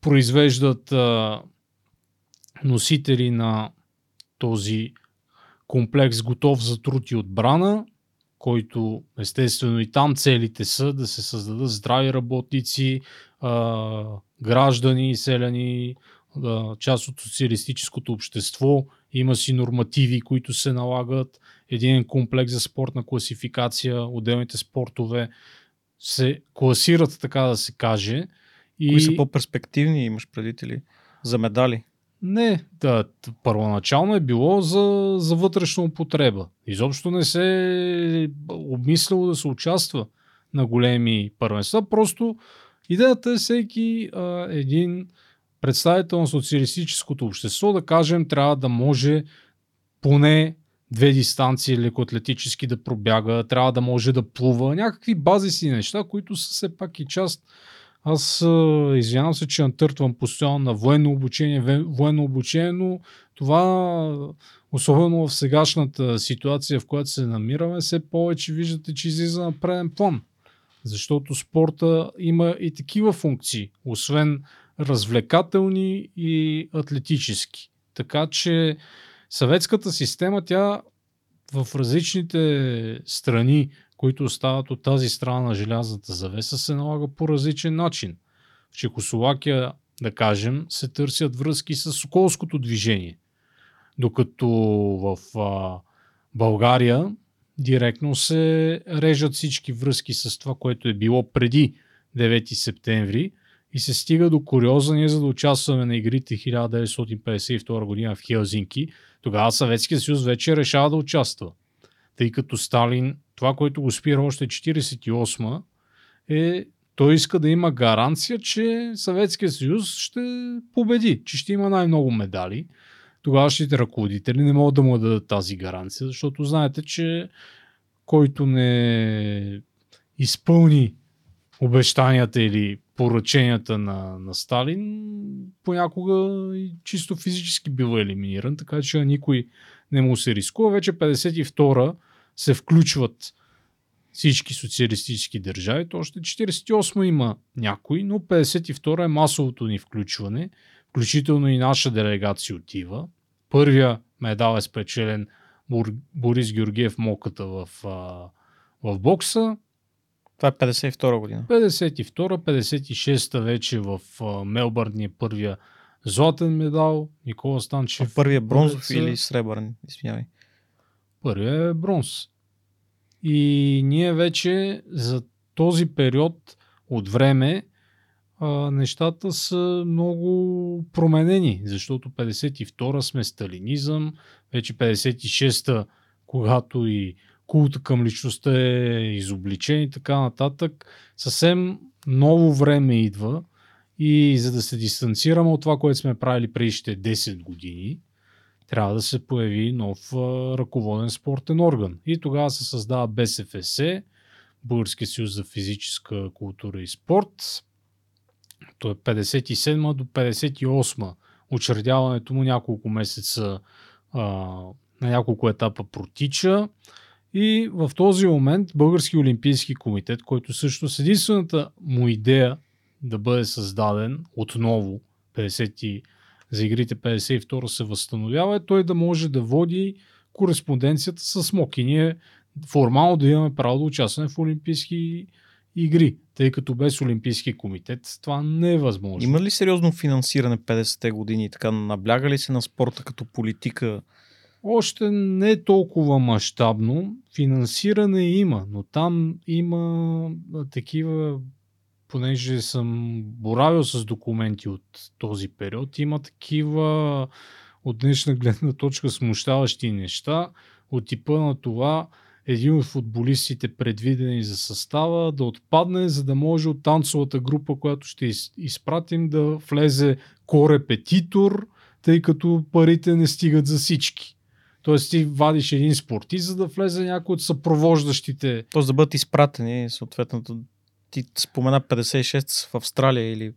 произвеждат а, носители на този комплекс готов за труд и отбрана, който естествено и там целите са да се създадат здрави работници, граждани, селяни, част от социалистическото общество. Има си нормативи, които се налагат. Един комплекс за спортна класификация, отделните спортове се класират, така да се каже. И... Кои са по-перспективни, имаш предвид ли? За медали? Не, да, първоначално е било за, за вътрешна употреба. Изобщо не се е обмисляло да се участва на големи първенства. Просто идеята е всеки а, един представител на социалистическото общество, да кажем, трябва да може поне две дистанции лекоатлетически да пробяга, трябва да може да плува, някакви базиси неща, които са все пак и част аз извинявам се, че натъртвам постоянно на военно обучение, военно обучение, но това, особено в сегашната ситуация, в която се намираме, все повече виждате, че излиза на преден план. Защото спорта има и такива функции, освен развлекателни и атлетически. Така че съветската система, тя в различните страни които остават от тази страна на желязната завеса, се налага по различен начин. В Чехословакия, да кажем, се търсят връзки с Соколското движение. Докато в а, България директно се режат всички връзки с това, което е било преди 9 септември и се стига до куриоза ние за да участваме на игрите 1952 година в Хелзинки. Тогава Съветския съюз вече решава да участва. Тъй като Сталин това, което го спира още 48 е той иска да има гаранция, че Съветския съюз ще победи, че ще има най-много медали. Тогавашните ръководители не могат да му дадат тази гаранция, защото знаете, че който не изпълни обещанията или поръченията на, на Сталин, понякога и чисто физически бива елиминиран, така че никой не му се рискува. Вече 52-а се включват всички социалистически държави, то още 48 има някой, но 52 е масовото ни включване, включително и наша делегация отива. Първия медал е спечелен Борис Георгиев Моката в, в бокса. Това е 52 година. 52 56 вече в Мелбърн е първия златен медал. Никола Станчев. А първия бронзов или сребърен, извинявай. Първият е бронз. И ние вече за този период от време а, нещата са много променени, защото 52-а сме сталинизъм, вече 56-та, когато и култа към личността е изобличен и така нататък, съвсем ново време идва и за да се дистанцираме от това, което сме правили предишните 10 години, трябва да се появи нов а, ръководен спортен орган. И тогава се създава БСФС, Българския съюз за физическа култура и спорт. То е 57 до 58 Учредяването му няколко месеца а, на няколко етапа протича. И в този момент Български олимпийски комитет, който също с единствената му идея да бъде създаден отново 50 за игрите 52 се възстановява, е той да може да води кореспонденцията с МОК. И ние формално да имаме право да участваме в Олимпийски игри, тъй като без Олимпийски комитет това не е възможно. Има ли сериозно финансиране 50-те години? Така набляга ли се на спорта като политика? Още не е толкова мащабно. Финансиране има, но там има такива, понеже съм боравил с документи от този период, има такива от днешна гледна точка смущаващи неща от типа на това един от футболистите предвидени за състава да отпадне, за да може от танцовата група, която ще изпратим да влезе корепетитор, тъй като парите не стигат за всички. Тоест ти вадиш един спортист, за да влезе някой от съпровождащите. Тоест да бъдат изпратени, съответно, ти спомена 56 в Австралия или...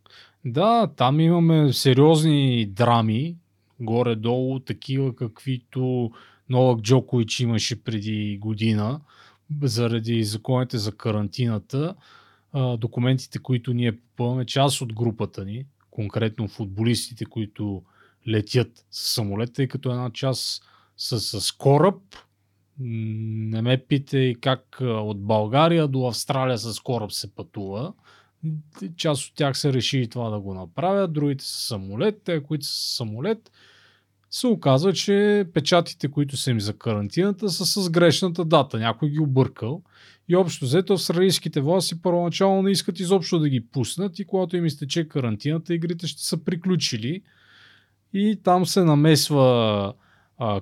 Да, там имаме сериозни драми, горе-долу, такива каквито Новак Джокович имаше преди година, заради законите за карантината. Документите, които ние попълваме, част от групата ни, конкретно футболистите, които летят с самолет, тъй като една част с, с кораб. Не ме питай как от България до Австралия с кораб се пътува. Част от тях са решили това да го направят, другите са самолет, те, които са самолет, се оказва, че печатите, които са им за карантината, са с грешната дата. Някой ги объркал. И общо взето австралийските власти първоначално не искат изобщо да ги пуснат и когато им изтече карантината, игрите ще са приключили. И там се намесва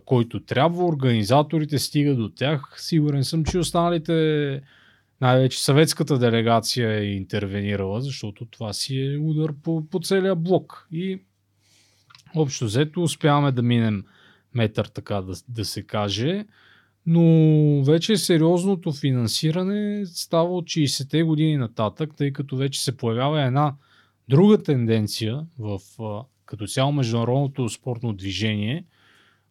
който трябва, организаторите стига до тях. Сигурен съм, че останалите, най-вече съветската делегация е интервенирала, защото това си е удар по, по целия блок. И общо взето успяваме да минем метър, така да, да се каже. Но вече сериозното финансиране става от 60-те години нататък, тъй като вече се появява една друга тенденция в като цяло международното спортно движение.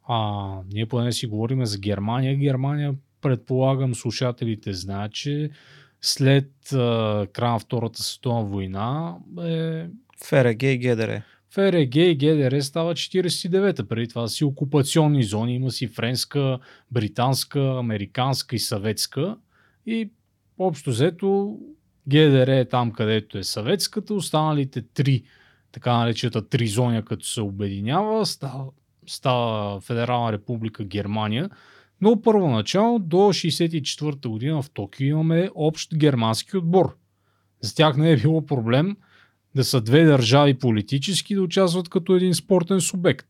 А, ние поне си говорим за Германия. Германия, предполагам, слушателите знаят, че след а, края на Втората световна война е... ФРГ и ГДР. ФРГ и ГДР става 49-та. Преди това си окупационни зони. Има си френска, британска, американска и съветска. И общо взето ГДР е там, където е съветската. Останалите три, така наречената три зони, като се обединява, става, става Федерална република Германия. Но първоначално до 64-та година в Токио имаме общ германски отбор. За тях не е било проблем да са две държави политически да участват като един спортен субект.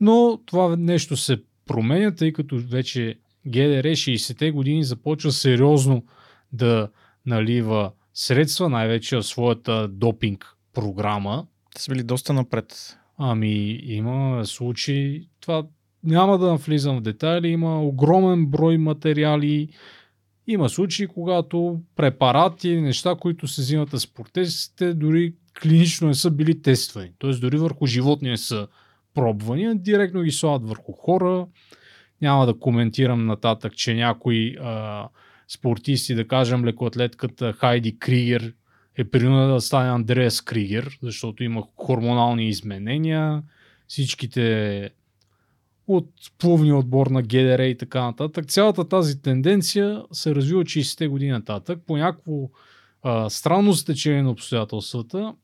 Но това нещо се променя, тъй като вече ГДР 60-те години започва сериозно да налива средства, най-вече в своята допинг програма. Те са били доста напред. Ами има случаи, това няма да влизам в детайли, има огромен брой материали, има случаи, когато препарати, неща, които се взимат с спортистите, дори клинично не са били тествани. Т.е. дори върху животни не са пробвани, директно ги слагат върху хора. Няма да коментирам нататък, че някои а, спортисти, да кажем лекоатлетката Хайди Кригер е принудена да стане Андреас Кригер, защото има хормонални изменения. Всичките от плувния отбор на ГДР и така нататък. Цялата тази тенденция се развива 60-те години нататък. По някакво а, странно стечение на обстоятелствата,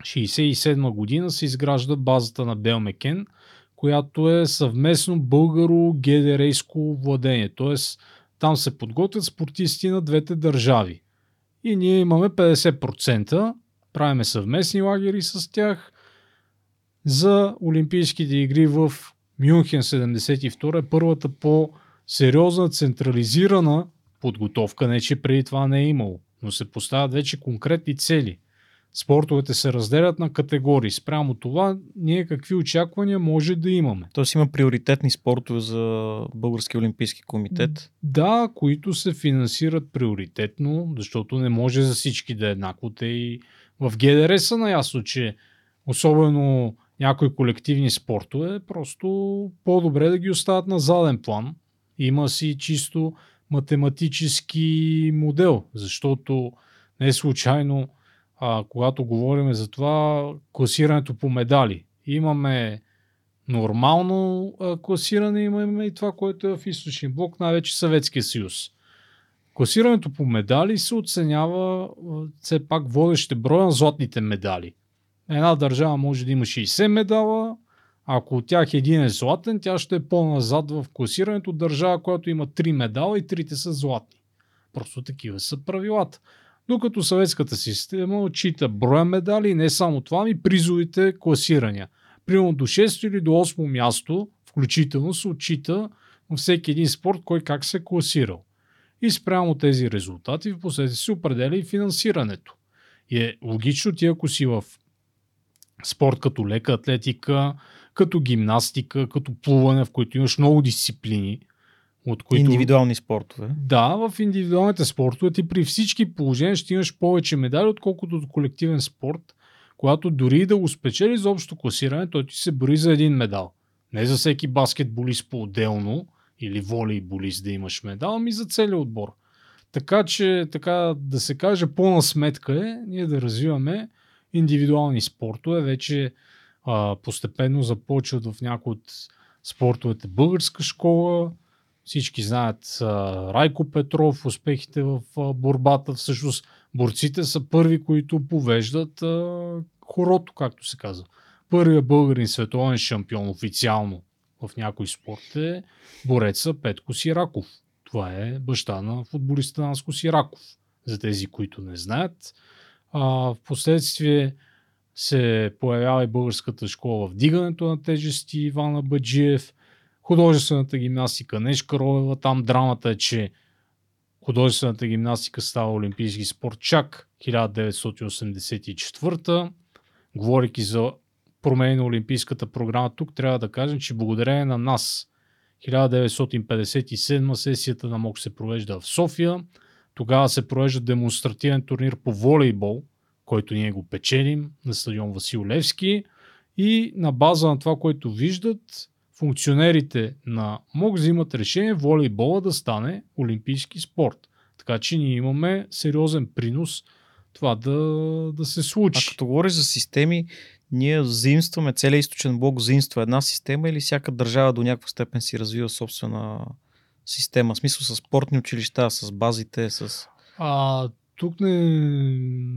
67 година се изгражда базата на Белмекен, която е съвместно българо-гедерейско владение. Тоест, там се подготвят спортисти на двете държави. И ние имаме 50%, правиме съвместни лагери с тях за Олимпийските игри в Мюнхен 72 е първата по-сериозна централизирана подготовка, не че преди това не е имало, но се поставят вече конкретни цели. Спортовете се разделят на категории. Спрямо това, ние какви очаквания може да имаме. Тоест има приоритетни спортове за Български олимпийски комитет? Да, които се финансират приоритетно, защото не може за всички да е еднакво. Те и в ГДР са наясно, че особено някои колективни спортове, просто по-добре да ги оставят на заден план. Има си чисто математически модел, защото не е случайно а, когато говорим за това класирането по медали. Имаме нормално а, класиране, имаме и това, което е в източния блок, най-вече Съветския съюз. Класирането по медали се оценява все пак водещите броя на златните медали. Една държава може да има 60 медала, ако от тях един е златен, тя ще е по-назад в класирането държава, която има 3 медала и трите са златни. Просто такива са правилата. Докато съветската система отчита броя медали не само това, ами призовите класирания. Примерно до 6 или до 8 място, включително се отчита във всеки един спорт, кой как се е класирал. И спрямо тези резултати в последствие се определя и финансирането. И е логично ти, ако си в спорт като лека атлетика, като гимнастика, като плуване, в които имаш много дисциплини, от които... Индивидуални спортове. Да, в индивидуалните спортове ти при всички положения ще имаш повече медали, отколкото от колективен спорт, когато дори да го спечели за общо класиране, той ти се бори за един медал. Не за всеки баскетболист по-отделно или волейболист да имаш медал, ами за целият отбор. Така че, така да се каже, пълна сметка е ние да развиваме индивидуални спортове. Вече а, постепенно започват в някои от спортовете българска школа. Всички знаят Райко Петров, успехите в борбата. Всъщност борците са първи, които повеждат хорото, както се казва. Първият българин световен шампион официално в някой спорт е бореца Петко Сираков. Това е баща на футболиста Наско Сираков. За тези, които не знаят. А, в последствие се появява и българската школа в дигането на тежести Ивана Баджиев, художествената гимнастика Нешка Ровева, там драмата е, че художествената гимнастика става олимпийски спорт чак 1984 Говорейки за промени на олимпийската програма, тук трябва да кажем, че благодарение на нас 1957 сесията на МОК се провежда в София. Тогава се провежда демонстративен турнир по волейбол – който ние го печелим на стадион Васил Левски и на база на това, което виждат, функционерите на МОК взимат решение волейбола да стане олимпийски спорт. Така че ние имаме сериозен принос това да, да се случи. А като говориш за системи, ние заимстваме, целият източен блок заимства една система или всяка държава до някаква степен си развива собствена система? В смисъл с спортни училища, с базите, с... А, тук не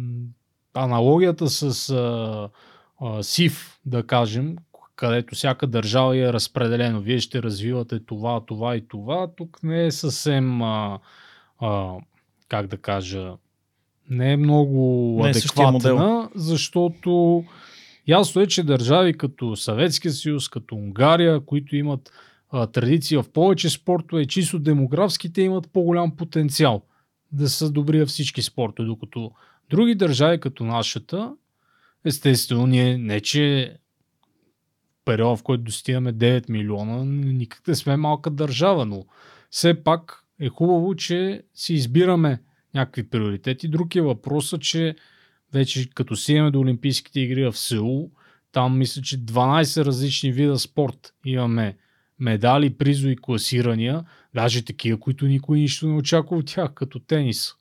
аналогията с а, а, СИФ, да кажем, където всяка държава е разпределено. Вие ще развивате това, това и това. Тук не е съвсем, а, а, как да кажа, не е много не е адекватна, защото ясно е, че държави като Съветския съюз, като Унгария, които имат а, традиции в повече спортове, чисто демографските имат по-голям потенциал да са добри във всички спортове, докато Други държави като нашата, естествено, ние не че период, в който достигаме 9 милиона, никак не сме малка държава, но все пак е хубаво, че си избираме някакви приоритети. Друг е въпросът, че вече като си имаме до Олимпийските игри в Сеул, там мисля, че 12 различни вида спорт имаме медали, призови, класирания, даже такива, които никой нищо не очаква от тях, като тенис.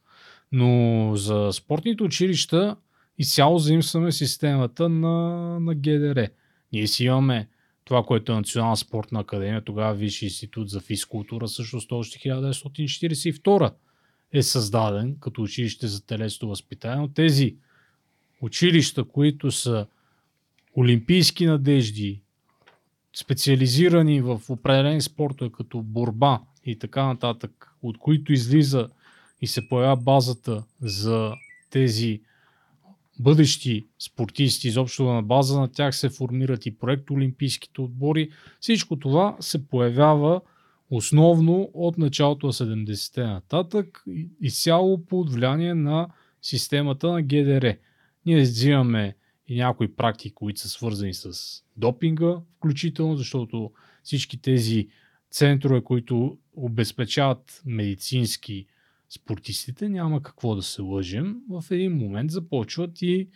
Но за спортните училища изцяло заимстваме системата на, на ГДР. Ние си имаме това, което е Национална спортна академия, тогава Висши институт за физкултура, също още 1942 е създаден като училище за телесно възпитание, но тези училища, които са олимпийски надежди, специализирани в определени спортове, като борба и така нататък, от които излиза и се появява базата за тези бъдещи спортисти, изобщо на база на тях се формират и проект Олимпийските отбори. Всичко това се появява основно от началото на 70-те нататък, изцяло под влияние на системата на ГДР. Ние взимаме и някои практики, които са свързани с допинга, включително, защото всички тези центрове, които обезпечават медицински спортистите, няма какво да се лъжим, в един момент започват и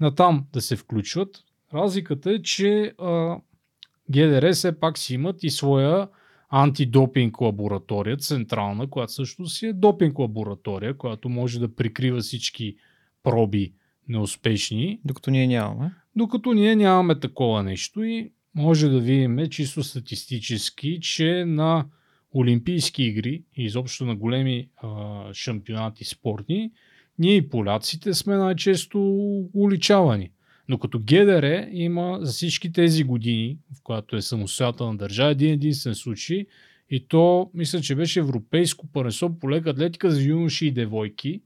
натам да се включват. Разликата е, че а, ГДР все пак си имат и своя антидопинг лаборатория, централна, която също си е допинг лаборатория, която може да прикрива всички проби неуспешни. Докато ние нямаме. Докато ние нямаме такова нещо и може да видим чисто статистически, че на Олимпийски игри и изобщо на големи а, шампионати спортни, ние и поляците сме най-често уличавани. Но като ГДР има за всички тези години, в която е самостоятелна държава, един единствен случай и то, мисля, че беше европейско първенство по лека атлетика за юноши и девойки.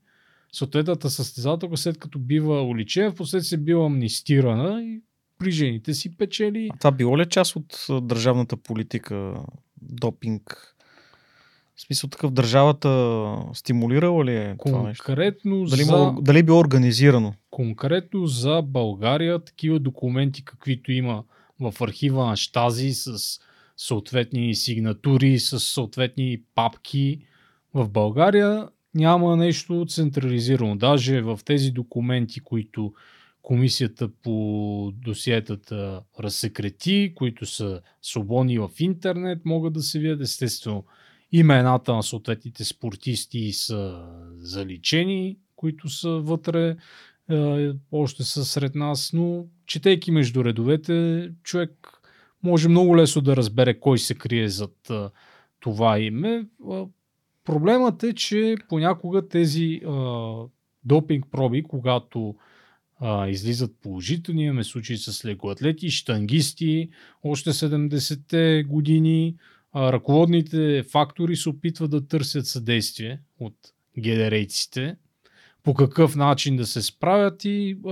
Съответната състезателка, след като бива уличена, последствие бива амнистирана и при жените си печели. А това било ли част от държавната политика, допинг? В смисъл такъв държавата стимулирала ли е това нещо? Конкретно Дали, за... има, дали е било организирано? конкретно за България такива документи, каквито има в архива на Штази с съответни сигнатури, с съответни папки. В България няма нещо централизирано. Даже в тези документи, които комисията по досиетата разсекрети, които са свободни в интернет, могат да се видят естествено. Имената на съответните спортисти са заличени, които са вътре е, още са сред нас, но четейки между редовете, човек може много лесно да разбере кой се крие зад е, това име. Е, проблемът е, че понякога тези а, допинг проби, когато а, излизат положителни, имаме случаи с лекоатлети, штангисти, още 70-те години, ръководните фактори се опитват да търсят съдействие от гедерейците, по какъв начин да се справят и а,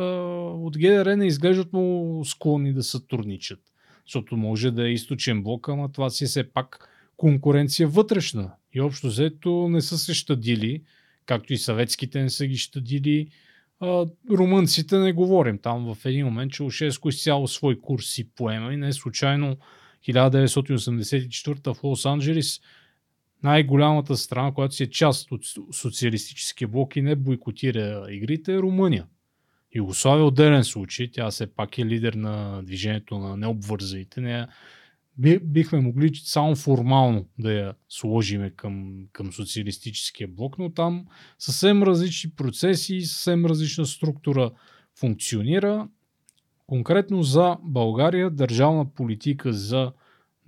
от ГДР не изглеждат му склонни да сътрудничат. Защото може да е източен блок, ама това си е все пак конкуренция вътрешна. И общо взето не са се щадили, както и съветските не са ги щадили. А, румънците не говорим. Там в един момент Чаушеско изцяло свой курс си поема и не е случайно 1984 в Лос-Анджелес най-голямата страна, която си е част от социалистическия блок и не бойкотира игрите, е Румъния. Югославия е отделен случай, тя все пак е лидер на движението на необвързаните. Не, бихме могли само формално да я сложиме към, към социалистическия блок, но там съвсем различни процеси съвсем различна структура функционира. Конкретно за България държавна политика за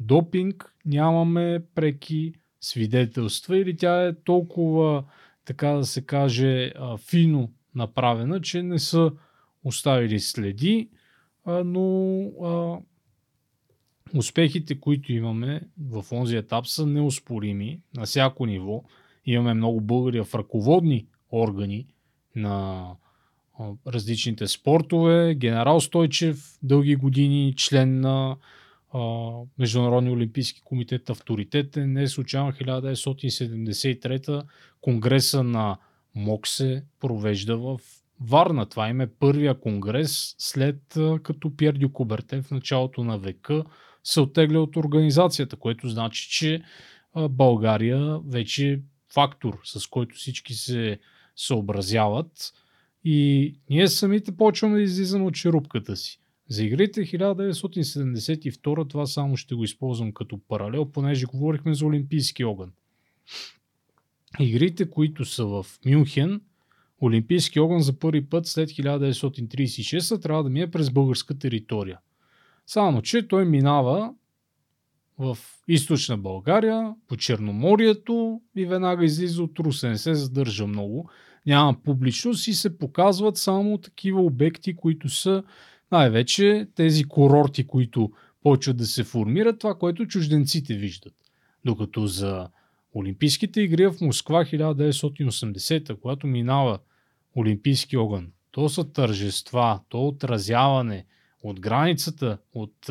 допинг нямаме преки свидетелства или тя е толкова, така да се каже, фино направена, че не са оставили следи, но успехите, които имаме в този етап са неоспорими на всяко ниво. Имаме много българи в ръководни органи на различните спортове. Генерал Стойчев дълги години член на Международния олимпийски комитет авторитетен. Не случайно 1973 конгреса на МОК се провежда в Варна. Това им е първия конгрес след като Пьер Дю Кубертен в началото на века се оттегля от организацията, което значи, че България вече е фактор, с който всички се съобразяват и ние самите почваме да излизаме от черупката си. За игрите 1972 това само ще го използвам като паралел, понеже говорихме за Олимпийски огън. Игрите, които са в Мюнхен, Олимпийски огън за първи път след 1936 трябва да мине през българска територия. Само, че той минава в източна България, по Черноморието и веднага излиза от Русе. Не се задържа много. Няма публичност и се показват само такива обекти, които са най-вече тези курорти, които почват да се формират, това, което чужденците виждат. Докато за Олимпийските игри в Москва 1980, когато минава Олимпийски огън, то са тържества, то отразяване от границата, от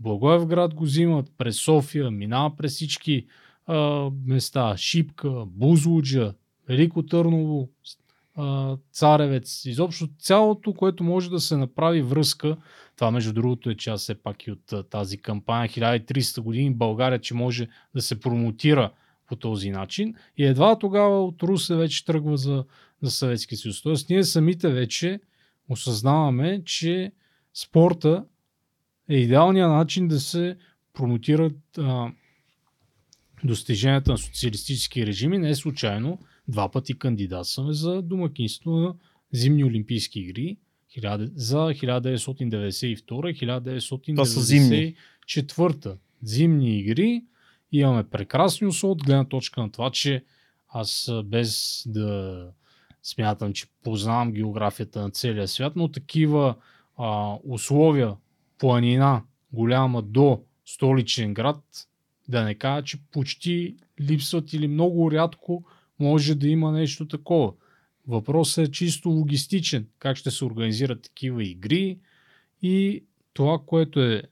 Благоевград го взимат през София, минава през всички места, Шипка, Бузлуджа, Велико Търново, Царевец, изобщо цялото, което може да се направи връзка. Това, между другото, е част все пак и от тази кампания 1300 години България, че може да се промотира по този начин. И едва тогава от Русе вече тръгва за, за Съветски съюз. Тоест, ние самите вече осъзнаваме, че спорта е идеалният начин да се промотират а, достиженията на социалистически режими. Не е случайно два пъти кандидатстваме за домакинство на зимни олимпийски игри 1000 за 1992 Това са зимни. 1994 зимни игри. Имаме прекрасни условия от гледна точка на това, че аз без да смятам, че познавам географията на целия свят, но такива а, условия, планина голяма до столичен град, да не кажа, че почти липсват или много рядко може да има нещо такова. Въпросът е чисто логистичен. Как ще се организират такива игри и това, което е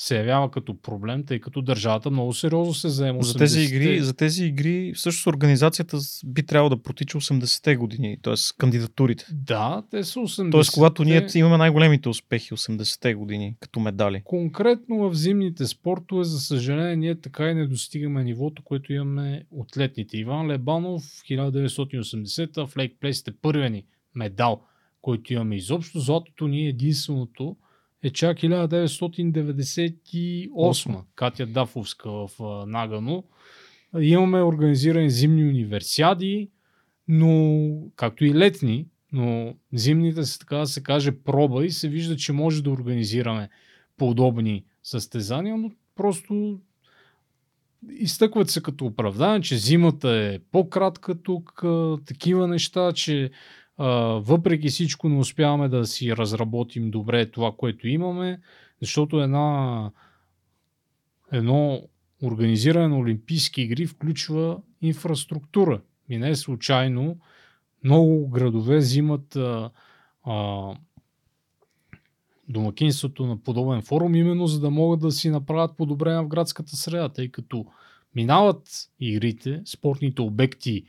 се явява като проблем, тъй като държавата много сериозно се заема. За тези, 80-те. игри, за тези игри всъщност организацията би трябвало да протича 80-те години, т.е. кандидатурите. Да, те са 80 Т.е. когато ние имаме най-големите успехи 80-те години като медали. Конкретно в зимните спортове, за съжаление, ние така и не достигаме нивото, което имаме от летните. Иван Лебанов, 1980-та, в Лейк Плейс е първият ни медал, който имаме изобщо. Златото ни е единственото е чак 1998 Катя Дафовска в Нагано. Имаме организирани зимни универсиади, но както и летни, но зимните са така да се каже проба и се вижда, че може да организираме подобни състезания, но просто изтъкват се като оправдание, че зимата е по-кратка тук, такива неща, че въпреки всичко не успяваме да си разработим добре това, което имаме, защото една, едно организиране на Олимпийски игри включва инфраструктура. И не е случайно много градове взимат а, а, домакинството на подобен форум, именно за да могат да си направят подобрения в градската среда, тъй като минават игрите, спортните обекти,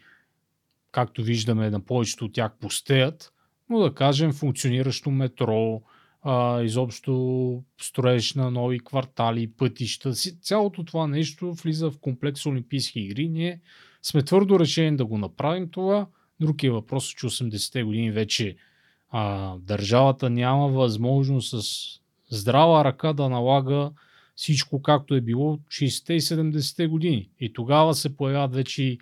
както виждаме на повечето от тях пустеят, но да кажем функциониращо метро, а, изобщо строеж на нови квартали, пътища, цялото това нещо влиза в комплекс Олимпийски игри. Ние сме твърдо решени да го направим това. Друг е въпрос, че 80-те години вече а, държавата няма възможност с здрава ръка да налага всичко както е било 60-те и 70-те години. И тогава се появяват вече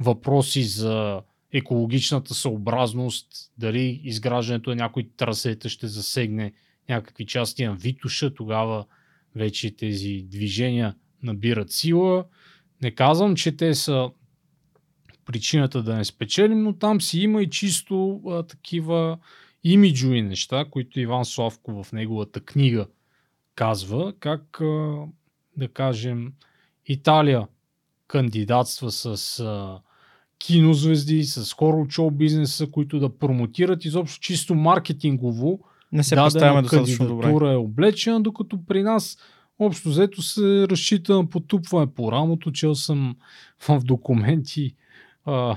въпроси за екологичната съобразност, дали изграждането на някои трасета ще засегне някакви части на Витуша, тогава вече тези движения набират сила. Не казвам, че те са причината да не спечелим, но там си има и чисто а, такива имиджови неща, които Иван Славко в неговата книга казва, как а, да кажем Италия кандидатства с а, кинозвезди, с хора от шоу бизнеса, които да промотират изобщо чисто маркетингово Не се представяме достатъчно добре. е облечена, докато при нас общо взето се разчита на потупване по рамото, чел съм в документи. А,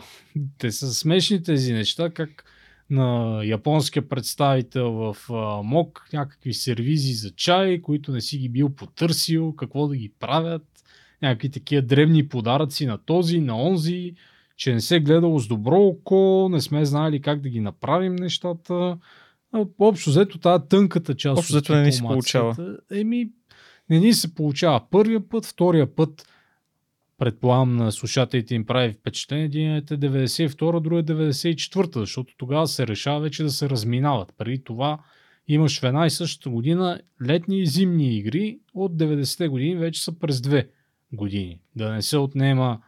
те са смешни тези неща, как на японския представител в а, МОК някакви сервизи за чай, които не си ги бил потърсил, какво да ги правят, някакви такива древни подаръци на този, на онзи, че не се е гледало с добро око, не сме знаели как да ги направим нещата. Общо взето тази тънката част Общо взето не ни се дипломацията, Еми, не ни се получава първия път, втория път предполагам на слушателите им прави впечатление, един е 92, друг е 94, защото тогава се решава вече да се разминават. Преди това имаш в една и същата година летни и зимни игри, от 90-те години вече са през две години. Да не се отнема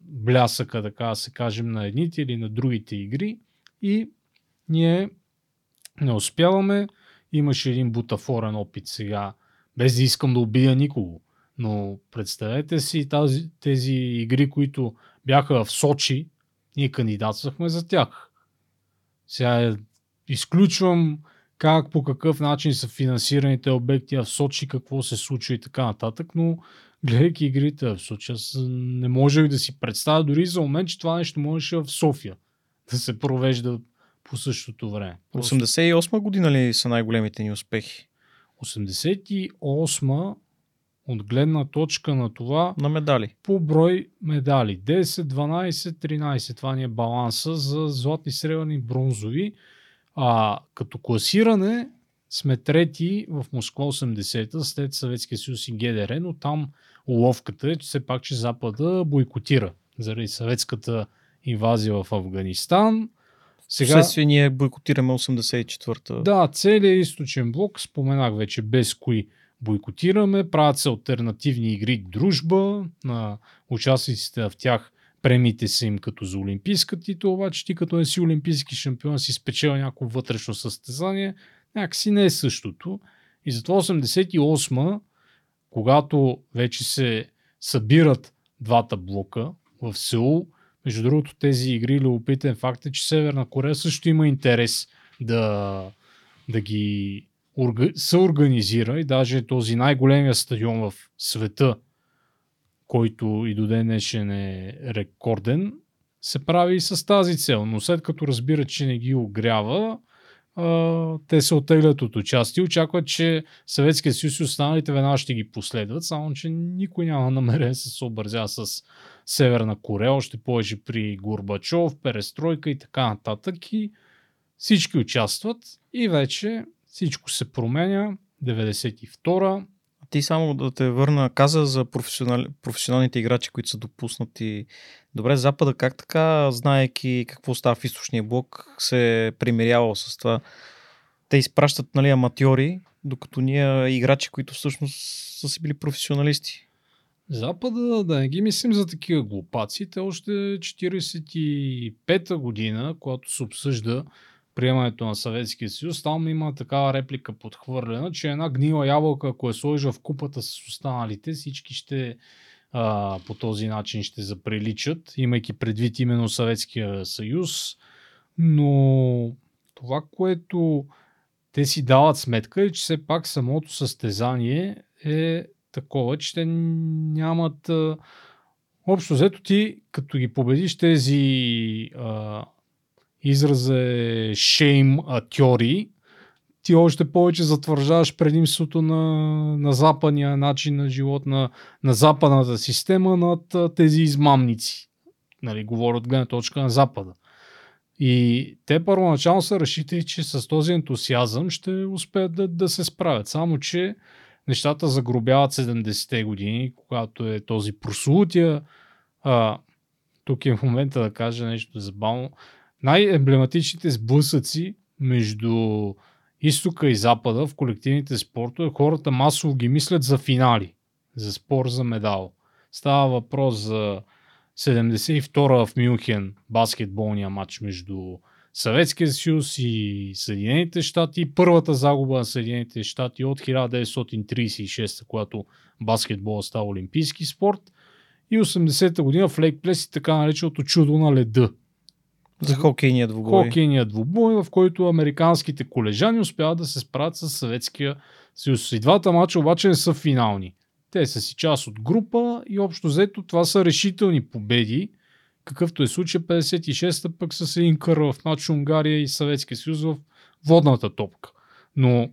блясъка, така да се кажем, на едните или на другите игри и ние не успяваме. Имаше един бутафорен опит сега, без да искам да убия никого. Но представете си тази, тези игри, които бяха в Сочи, ние кандидатствахме за тях. Сега изключвам как, по какъв начин са финансираните обекти в Сочи, какво се случва и така нататък, но гледайки игрите в Сочи, аз не можех да си представя дори за момент, че това нещо можеше в София да се провежда по същото време. Просто 88 година ли са най-големите ни успехи 88 от гледна точка на това на медали? по брой медали. 10, 12, 13. Това ни е баланса за златни, сребърни, бронзови. А като класиране сме трети в Москва 80-та след Съветския съюз и ГДР, но там уловката е, че все пак, че Запада бойкотира заради съветската инвазия в Афганистан. Сега... Вследствие ние бойкотираме 84-та. Да, целият източен блок, споменах вече без кои бойкотираме, правят се альтернативни игри дружба на участниците в тях премиите са им като за олимпийска титул, обаче ти като не си олимпийски шампион си спечел някакво вътрешно състезание, някакси не е същото. И затова 88 когато вече се събират двата блока в Сеул, между другото тези игри, любопитен факт е, че Северна Корея също има интерес да, да ги съорганизира и даже този най-големия стадион в света, който и до ден днешен е рекорден, се прави и с тази цел. Но след като разбира, че не ги огрява, те се оттеглят от участие. Очакват, че Съветския съюз и останалите веднага ще ги последват, само че никой няма намерение да се съобразява с Северна Корея, още повече при Горбачов, Перестройка и така нататък. И всички участват и вече всичко се променя. 92 ти само да те върна, каза за професионал, професионалните играчи, които са допуснати. Добре, Запада как така, знаеки какво става в източния блок, се е примирявал с това? Те изпращат нали, аматьори, докато ние играчи, които всъщност са си били професионалисти. Запада, да не ги мислим за такива глупаци, те още 45-та година, когато се обсъжда приемането на Съветския съюз, там има такава реплика подхвърлена, че една гнила ябълка, ако е сложа в купата с останалите, всички ще а, по този начин ще заприличат, имайки предвид именно Съветския съюз. Но това, което те си дават сметка е, че все пак самото състезание е такова, че те нямат... А, общо взето ти, като ги победиш тези а, израза е shame атьори, ти още повече затвържаваш предимството на, на западния начин на живот, на, на западната система над тези измамници. Нали, говоря от гледна точка на Запада. И те първоначално са разчитали, че с този ентусиазъм ще успеят да, да се справят. Само, че нещата загробяват 70-те години, когато е този прослутия. Тук е в момента да кажа нещо забавно най-емблематичните сблъсъци между изтока и запада в колективните спортове, хората масово ги мислят за финали, за спор за медал. Става въпрос за 72-а в Мюнхен баскетболния матч между Съветския съюз и Съединените щати. Първата загуба на Съединените щати от 1936, когато баскетбол става олимпийски спорт. И 80-та година в Лейк Плес и така нареченото чудо на леда, за хокейния двубой. Хокейния двубой, в който американските колежани успяват да се справят с Съветския съюз. И двата мача обаче не са финални. Те са си част от група и общо взето това са решителни победи, какъвто е случай 56-та пък с един кър в матч Унгария и Съветския съюз в водната топка. Но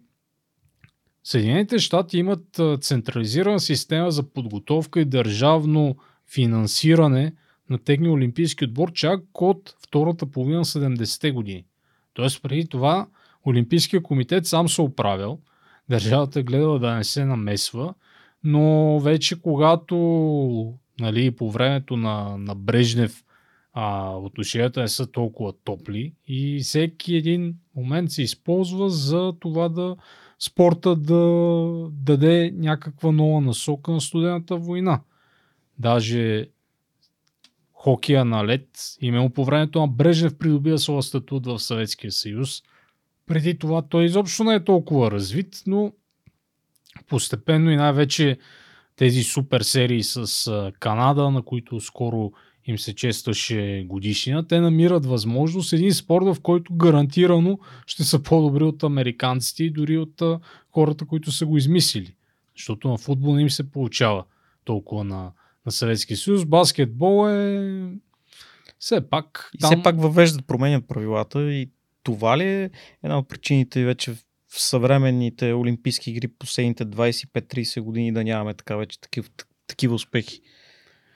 Съединените щати имат централизирана система за подготовка и държавно финансиране на техния олимпийски отбор чак от втората половина 70-те години. Тоест преди това Олимпийския комитет сам се оправил, държавата е гледала да не се намесва, но вече когато нали, по времето на, на Брежнев а, отношенията не са толкова топли и всеки един момент се използва за това да спорта да даде някаква нова насока на студената война. Даже хокея на лед. Именно по времето на Брежнев придобива своя статут в Съветския съюз. Преди това той изобщо не е толкова развит, но постепенно и най-вече тези супер серии с Канада, на които скоро им се честваше годишнина, те намират възможност един спорт, в който гарантирано ще са по-добри от американците и дори от хората, които са го измислили. Защото на футбол не им се получава толкова на, на Съветския съюз. Баскетбол е все пак... Там... И все пак въвеждат, променят правилата и това ли е една от причините вече в съвременните Олимпийски игри последните 25-30 години да нямаме така вече такива, такива успехи,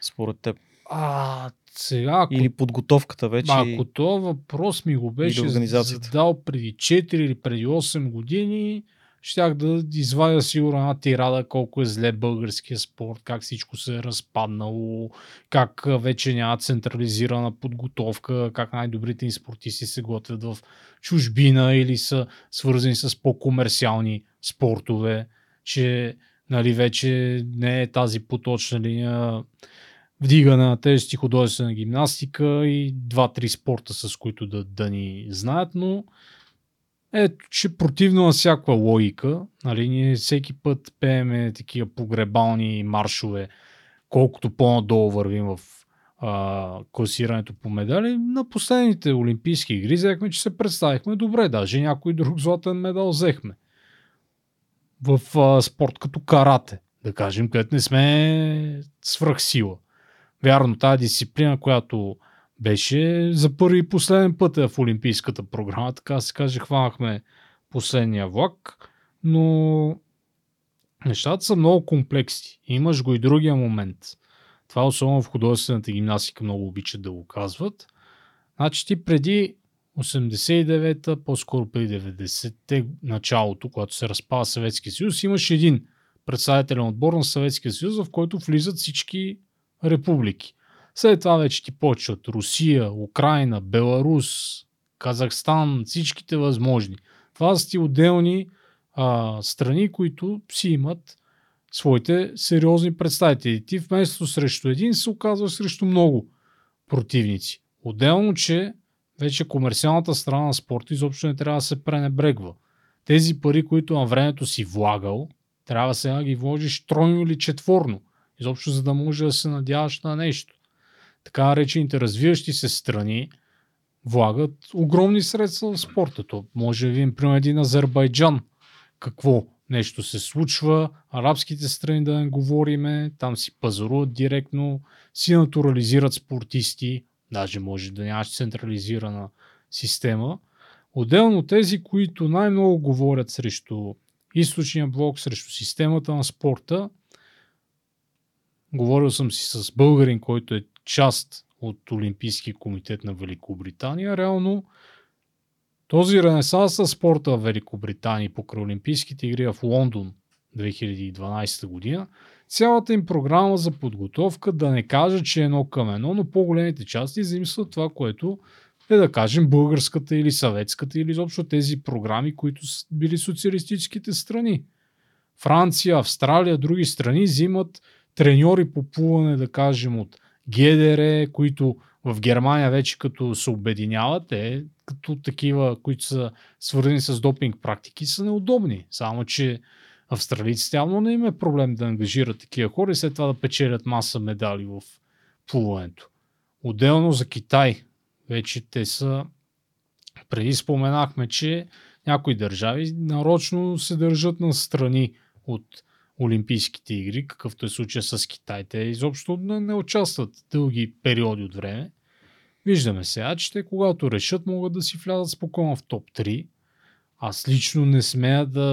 според теб? А, сега, ако... Или подготовката вече. Ако това въпрос ми го беше задал преди 4 или преди 8 години, щях да извадя сигурно една тирада колко е зле българския спорт, как всичко се е разпаднало, как вече няма централизирана подготовка, как най-добрите ни спортисти се готвят в чужбина или са свързани с по-комерциални спортове, че нали, вече не е тази поточна линия вдигане на тежести, художествена гимнастика и два-три спорта, с които да, да ни знаят, но ето, че противно на всякаква логика, нали, ние всеки път пееме такива погребални маршове, колкото по-надолу вървим в а, класирането по медали. На последните Олимпийски игри взехме, че се представихме добре. Даже някой друг златен медал взехме. В а, спорт като карате, да кажем, където не сме свръхсила. Вярно, тази дисциплина, която беше за първи и последен път е в Олимпийската програма, така се каже, хванахме последния влак, но нещата са много комплексни. Имаш го и другия момент. Това особено в художествената гимнастика много обичат да го казват. Значи ти преди 89-та, по-скоро преди 90-те началото, когато се разпада Съветския съюз, имаш един представителен отбор на Съветския съюз, в който влизат всички републики. След това вече ти почват Русия, Украина, Беларус, Казахстан, всичките възможни. Това са ти отделни а, страни, които си имат своите сериозни представители. Ти вместо срещу един се оказва срещу много противници. Отделно, че вече комерциалната страна на спорта изобщо не трябва да се пренебрегва. Тези пари, които на времето си влагал, трябва сега да ги вложиш тройно или четворно. Изобщо за да може да се надяваш на нещо. Така наречените развиващи се страни влагат огромни средства в спорта. То може да видим, примерно, един Азербайджан. Какво нещо се случва, арабските страни да не говориме, там си пазаруват директно, си натурализират спортисти, даже може да нямаш централизирана система. Отделно тези, които най-много говорят срещу източния блок, срещу системата на спорта, Говорил съм си с българин, който е част от Олимпийски комитет на Великобритания. Реално този ренесанс на спорта в Великобритания покрай Олимпийските игри в Лондон 2012 година, цялата им програма за подготовка, да не кажа, че е едно към едно, но по-големите части заимстват това, което е да кажем българската или съветската или изобщо тези програми, които са били социалистическите страни. Франция, Австралия, други страни взимат треньори по плуване, да кажем, от ГДР, които в Германия вече като се обединяват, е като такива, които са свързани с допинг практики, са неудобни. Само, че австралийците явно не им е проблем да ангажират такива хора и след това да печелят маса медали в плуването. Отделно за Китай, вече те са преди споменахме, че някои държави нарочно се държат на страни от Олимпийските игри, какъвто е случая с Китай. Те изобщо не, не участват дълги периоди от време. Виждаме сега, че те когато решат могат да си влязат спокойно в топ 3. Аз лично не смея да,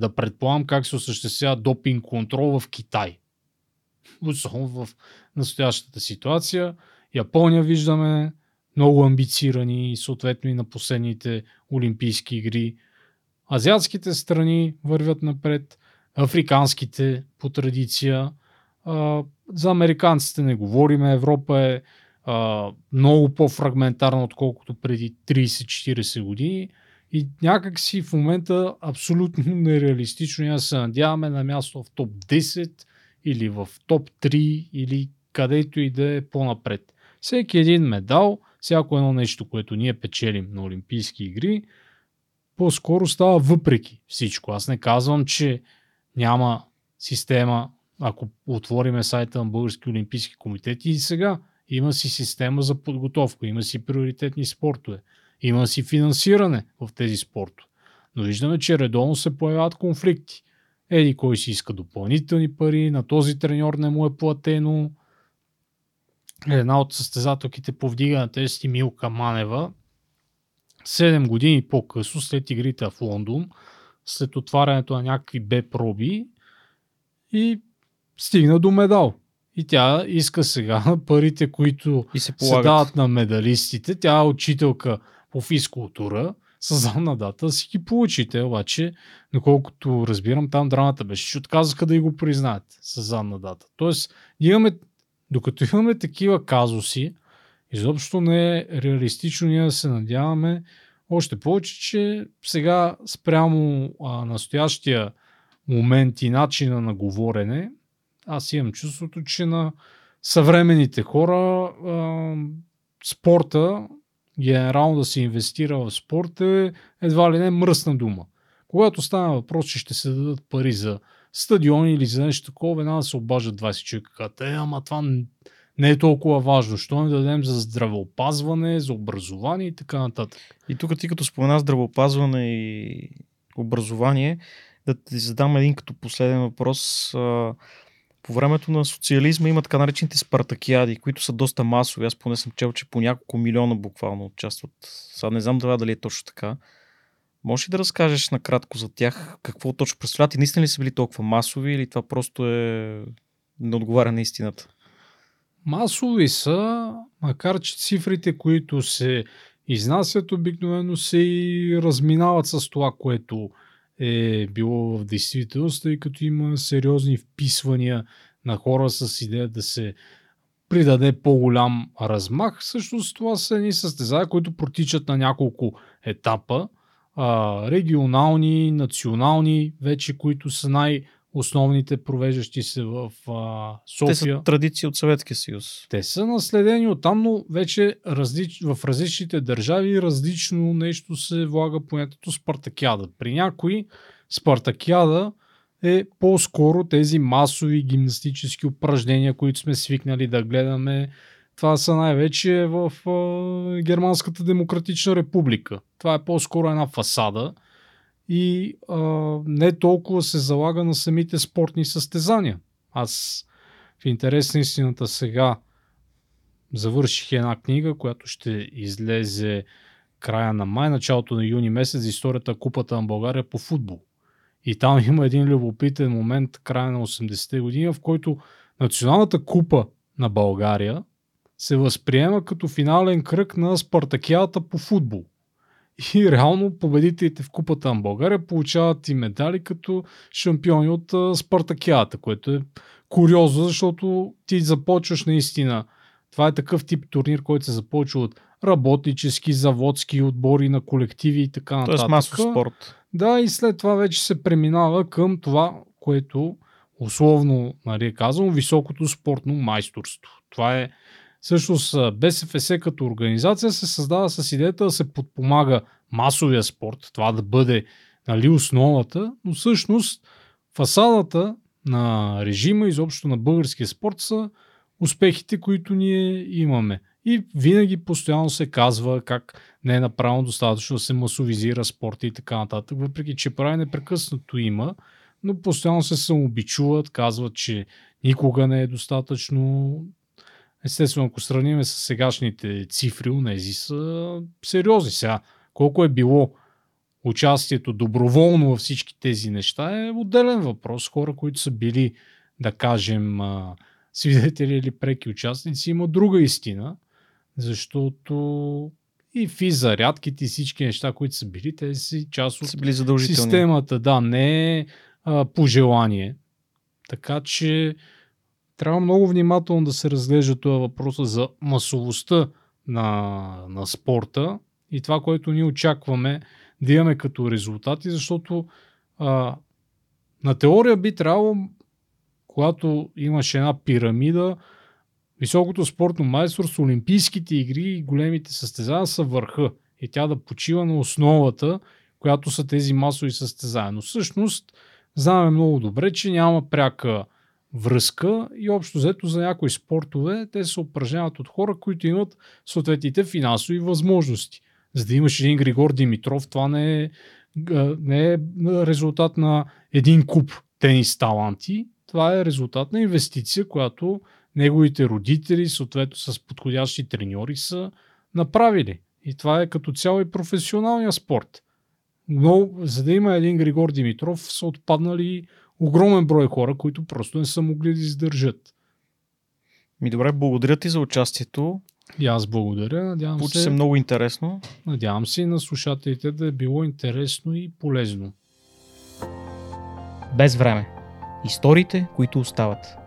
да предполагам как се осъществява допинг контрол в Китай. Особено в настоящата ситуация. Япония виждаме много амбицирани, съответно и на последните Олимпийски игри. Азиатските страни вървят напред африканските по традиция. За американците не говориме. Европа е много по-фрагментарна, отколкото преди 30-40 години. И някак си в момента абсолютно нереалистично ние се надяваме на място в топ 10 или в топ 3 или където и да е по-напред. Всеки един медал, всяко едно нещо, което ние печелим на Олимпийски игри, по-скоро става въпреки всичко. Аз не казвам, че няма система, ако отвориме сайта на Български олимпийски комитет и сега има си система за подготовка, има си приоритетни спортове, има си финансиране в тези спортове. Но виждаме, че редовно се появяват конфликти. Еди кой си иска допълнителни пари, на този треньор не му е платено. Една от състезателките повдига на тези Милка Манева 7 години по-късно, след игрите в Лондон, след отварянето на някакви Б проби и стигна до медал. И тя иска сега *laughs* парите, които и се, се дават на медалистите. Тя е учителка по физкултура. с задна дата, си ги получите, обаче, доколкото разбирам, там драмата беше, че отказаха да и го признаят с задна дата. Тоест, имаме, докато имаме такива казуси, изобщо не е реалистично ние да се надяваме, още повече, че сега спрямо а, настоящия момент и начина на говорене, аз имам чувството, че на съвременните хора а, спорта, генерално да се инвестира в спорт е едва ли не мръсна дума. Когато става въпрос, че ще се дадат пари за стадиони или за нещо такова, веднага се обаждат 20 човека. Е, ама това не е толкова важно. Що не дадем за здравеопазване, за образование и така нататък. И тук ти като спомена здравеопазване и образование, да ти задам един като последен въпрос. По времето на социализма има така наречените спартакиади, които са доста масови. Аз поне съм чел, че по няколко милиона буквално участват. Сега не знам това дали е точно така. Може ли да разкажеш накратко за тях? Какво точно представляват и наистина ли са били толкова масови или това просто е не отговаря на истината? Масови са, макар че цифрите, които се изнасят, обикновено се и разминават с това, което е било в действителност, тъй като има сериозни вписвания на хора с идея да се придаде по-голям размах. Всъщност това са едни състезания, които протичат на няколко етапа. А, регионални, национални, вече които са най- основните провеждащи се в а, София. Те са традиции от Съветския съюз. Те са наследени от там, но вече различ... в различните държави различно нещо се влага понятието Спартакиада. При някои Спартакиада е по-скоро тези масови гимнастически упражнения, които сме свикнали да гледаме. Това са най-вече в а, Германската демократична република. Това е по-скоро една фасада – и а, не толкова се залага на самите спортни състезания. Аз в интерес на истината сега завърших една книга, която ще излезе края на май, началото на юни месец, историята Купата на България по футбол. И там *laughs* има един любопитен момент, края на 80-те години, в който Националната купа на България се възприема като финален кръг на Спартакиадата по футбол. И реално победителите в Купата на България получават и медали като шампиони от Спартакиадата, което е куриозно, защото ти започваш наистина. Това е такъв тип турнир, който се започва от работнически, заводски отбори на колективи и така нататък. Тоест масов спорт. Да, и след това вече се преминава към това, което условно нали, казвам, високото спортно майсторство. Това е Всъщност БСФС като организация се създава с идеята да се подпомага масовия спорт, това да бъде нали, основата, но всъщност фасадата на режима, изобщо на българския спорт са успехите, които ние имаме. И винаги постоянно се казва как не е направено достатъчно да се масовизира спорта и така нататък, въпреки че прави непрекъснато има, но постоянно се самообичуват, казват, че никога не е достатъчно Естествено, ако сравним с сегашните цифри, унези са сериозни. Сега, колко е било участието доброволно във всички тези неща е отделен въпрос. Хора, които са били, да кажем, свидетели или преки участници, има друга истина, защото и фи зарядките и всички неща, които са били, те си част от са били системата. Да, не е пожелание. Така че трябва много внимателно да се разглежда това въпроса за масовостта на, на спорта и това, което ние очакваме да имаме като резултати, защото а, на теория би трябвало, когато имаш една пирамида, високото спортно майсторство, Олимпийските игри и големите състезания са върха и тя да почива на основата, която са тези масови състезания. Но всъщност знаем много добре, че няма пряка връзка и общо взето за някои спортове те се упражняват от хора, които имат съответните финансови възможности. За да имаш един Григор Димитров, това не е, не е резултат на един куп тенис таланти, това е резултат на инвестиция, която неговите родители, съответно с подходящи треньори са направили. И това е като цяло и професионалния спорт. Но за да има един Григор Димитров са отпаднали огромен брой хора, които просто не са могли да издържат. Ми добре, благодаря ти за участието. И аз благодаря. Надявам Получи се, се много интересно. надявам се и на слушателите да е било интересно и полезно. Без време. Историите, които остават.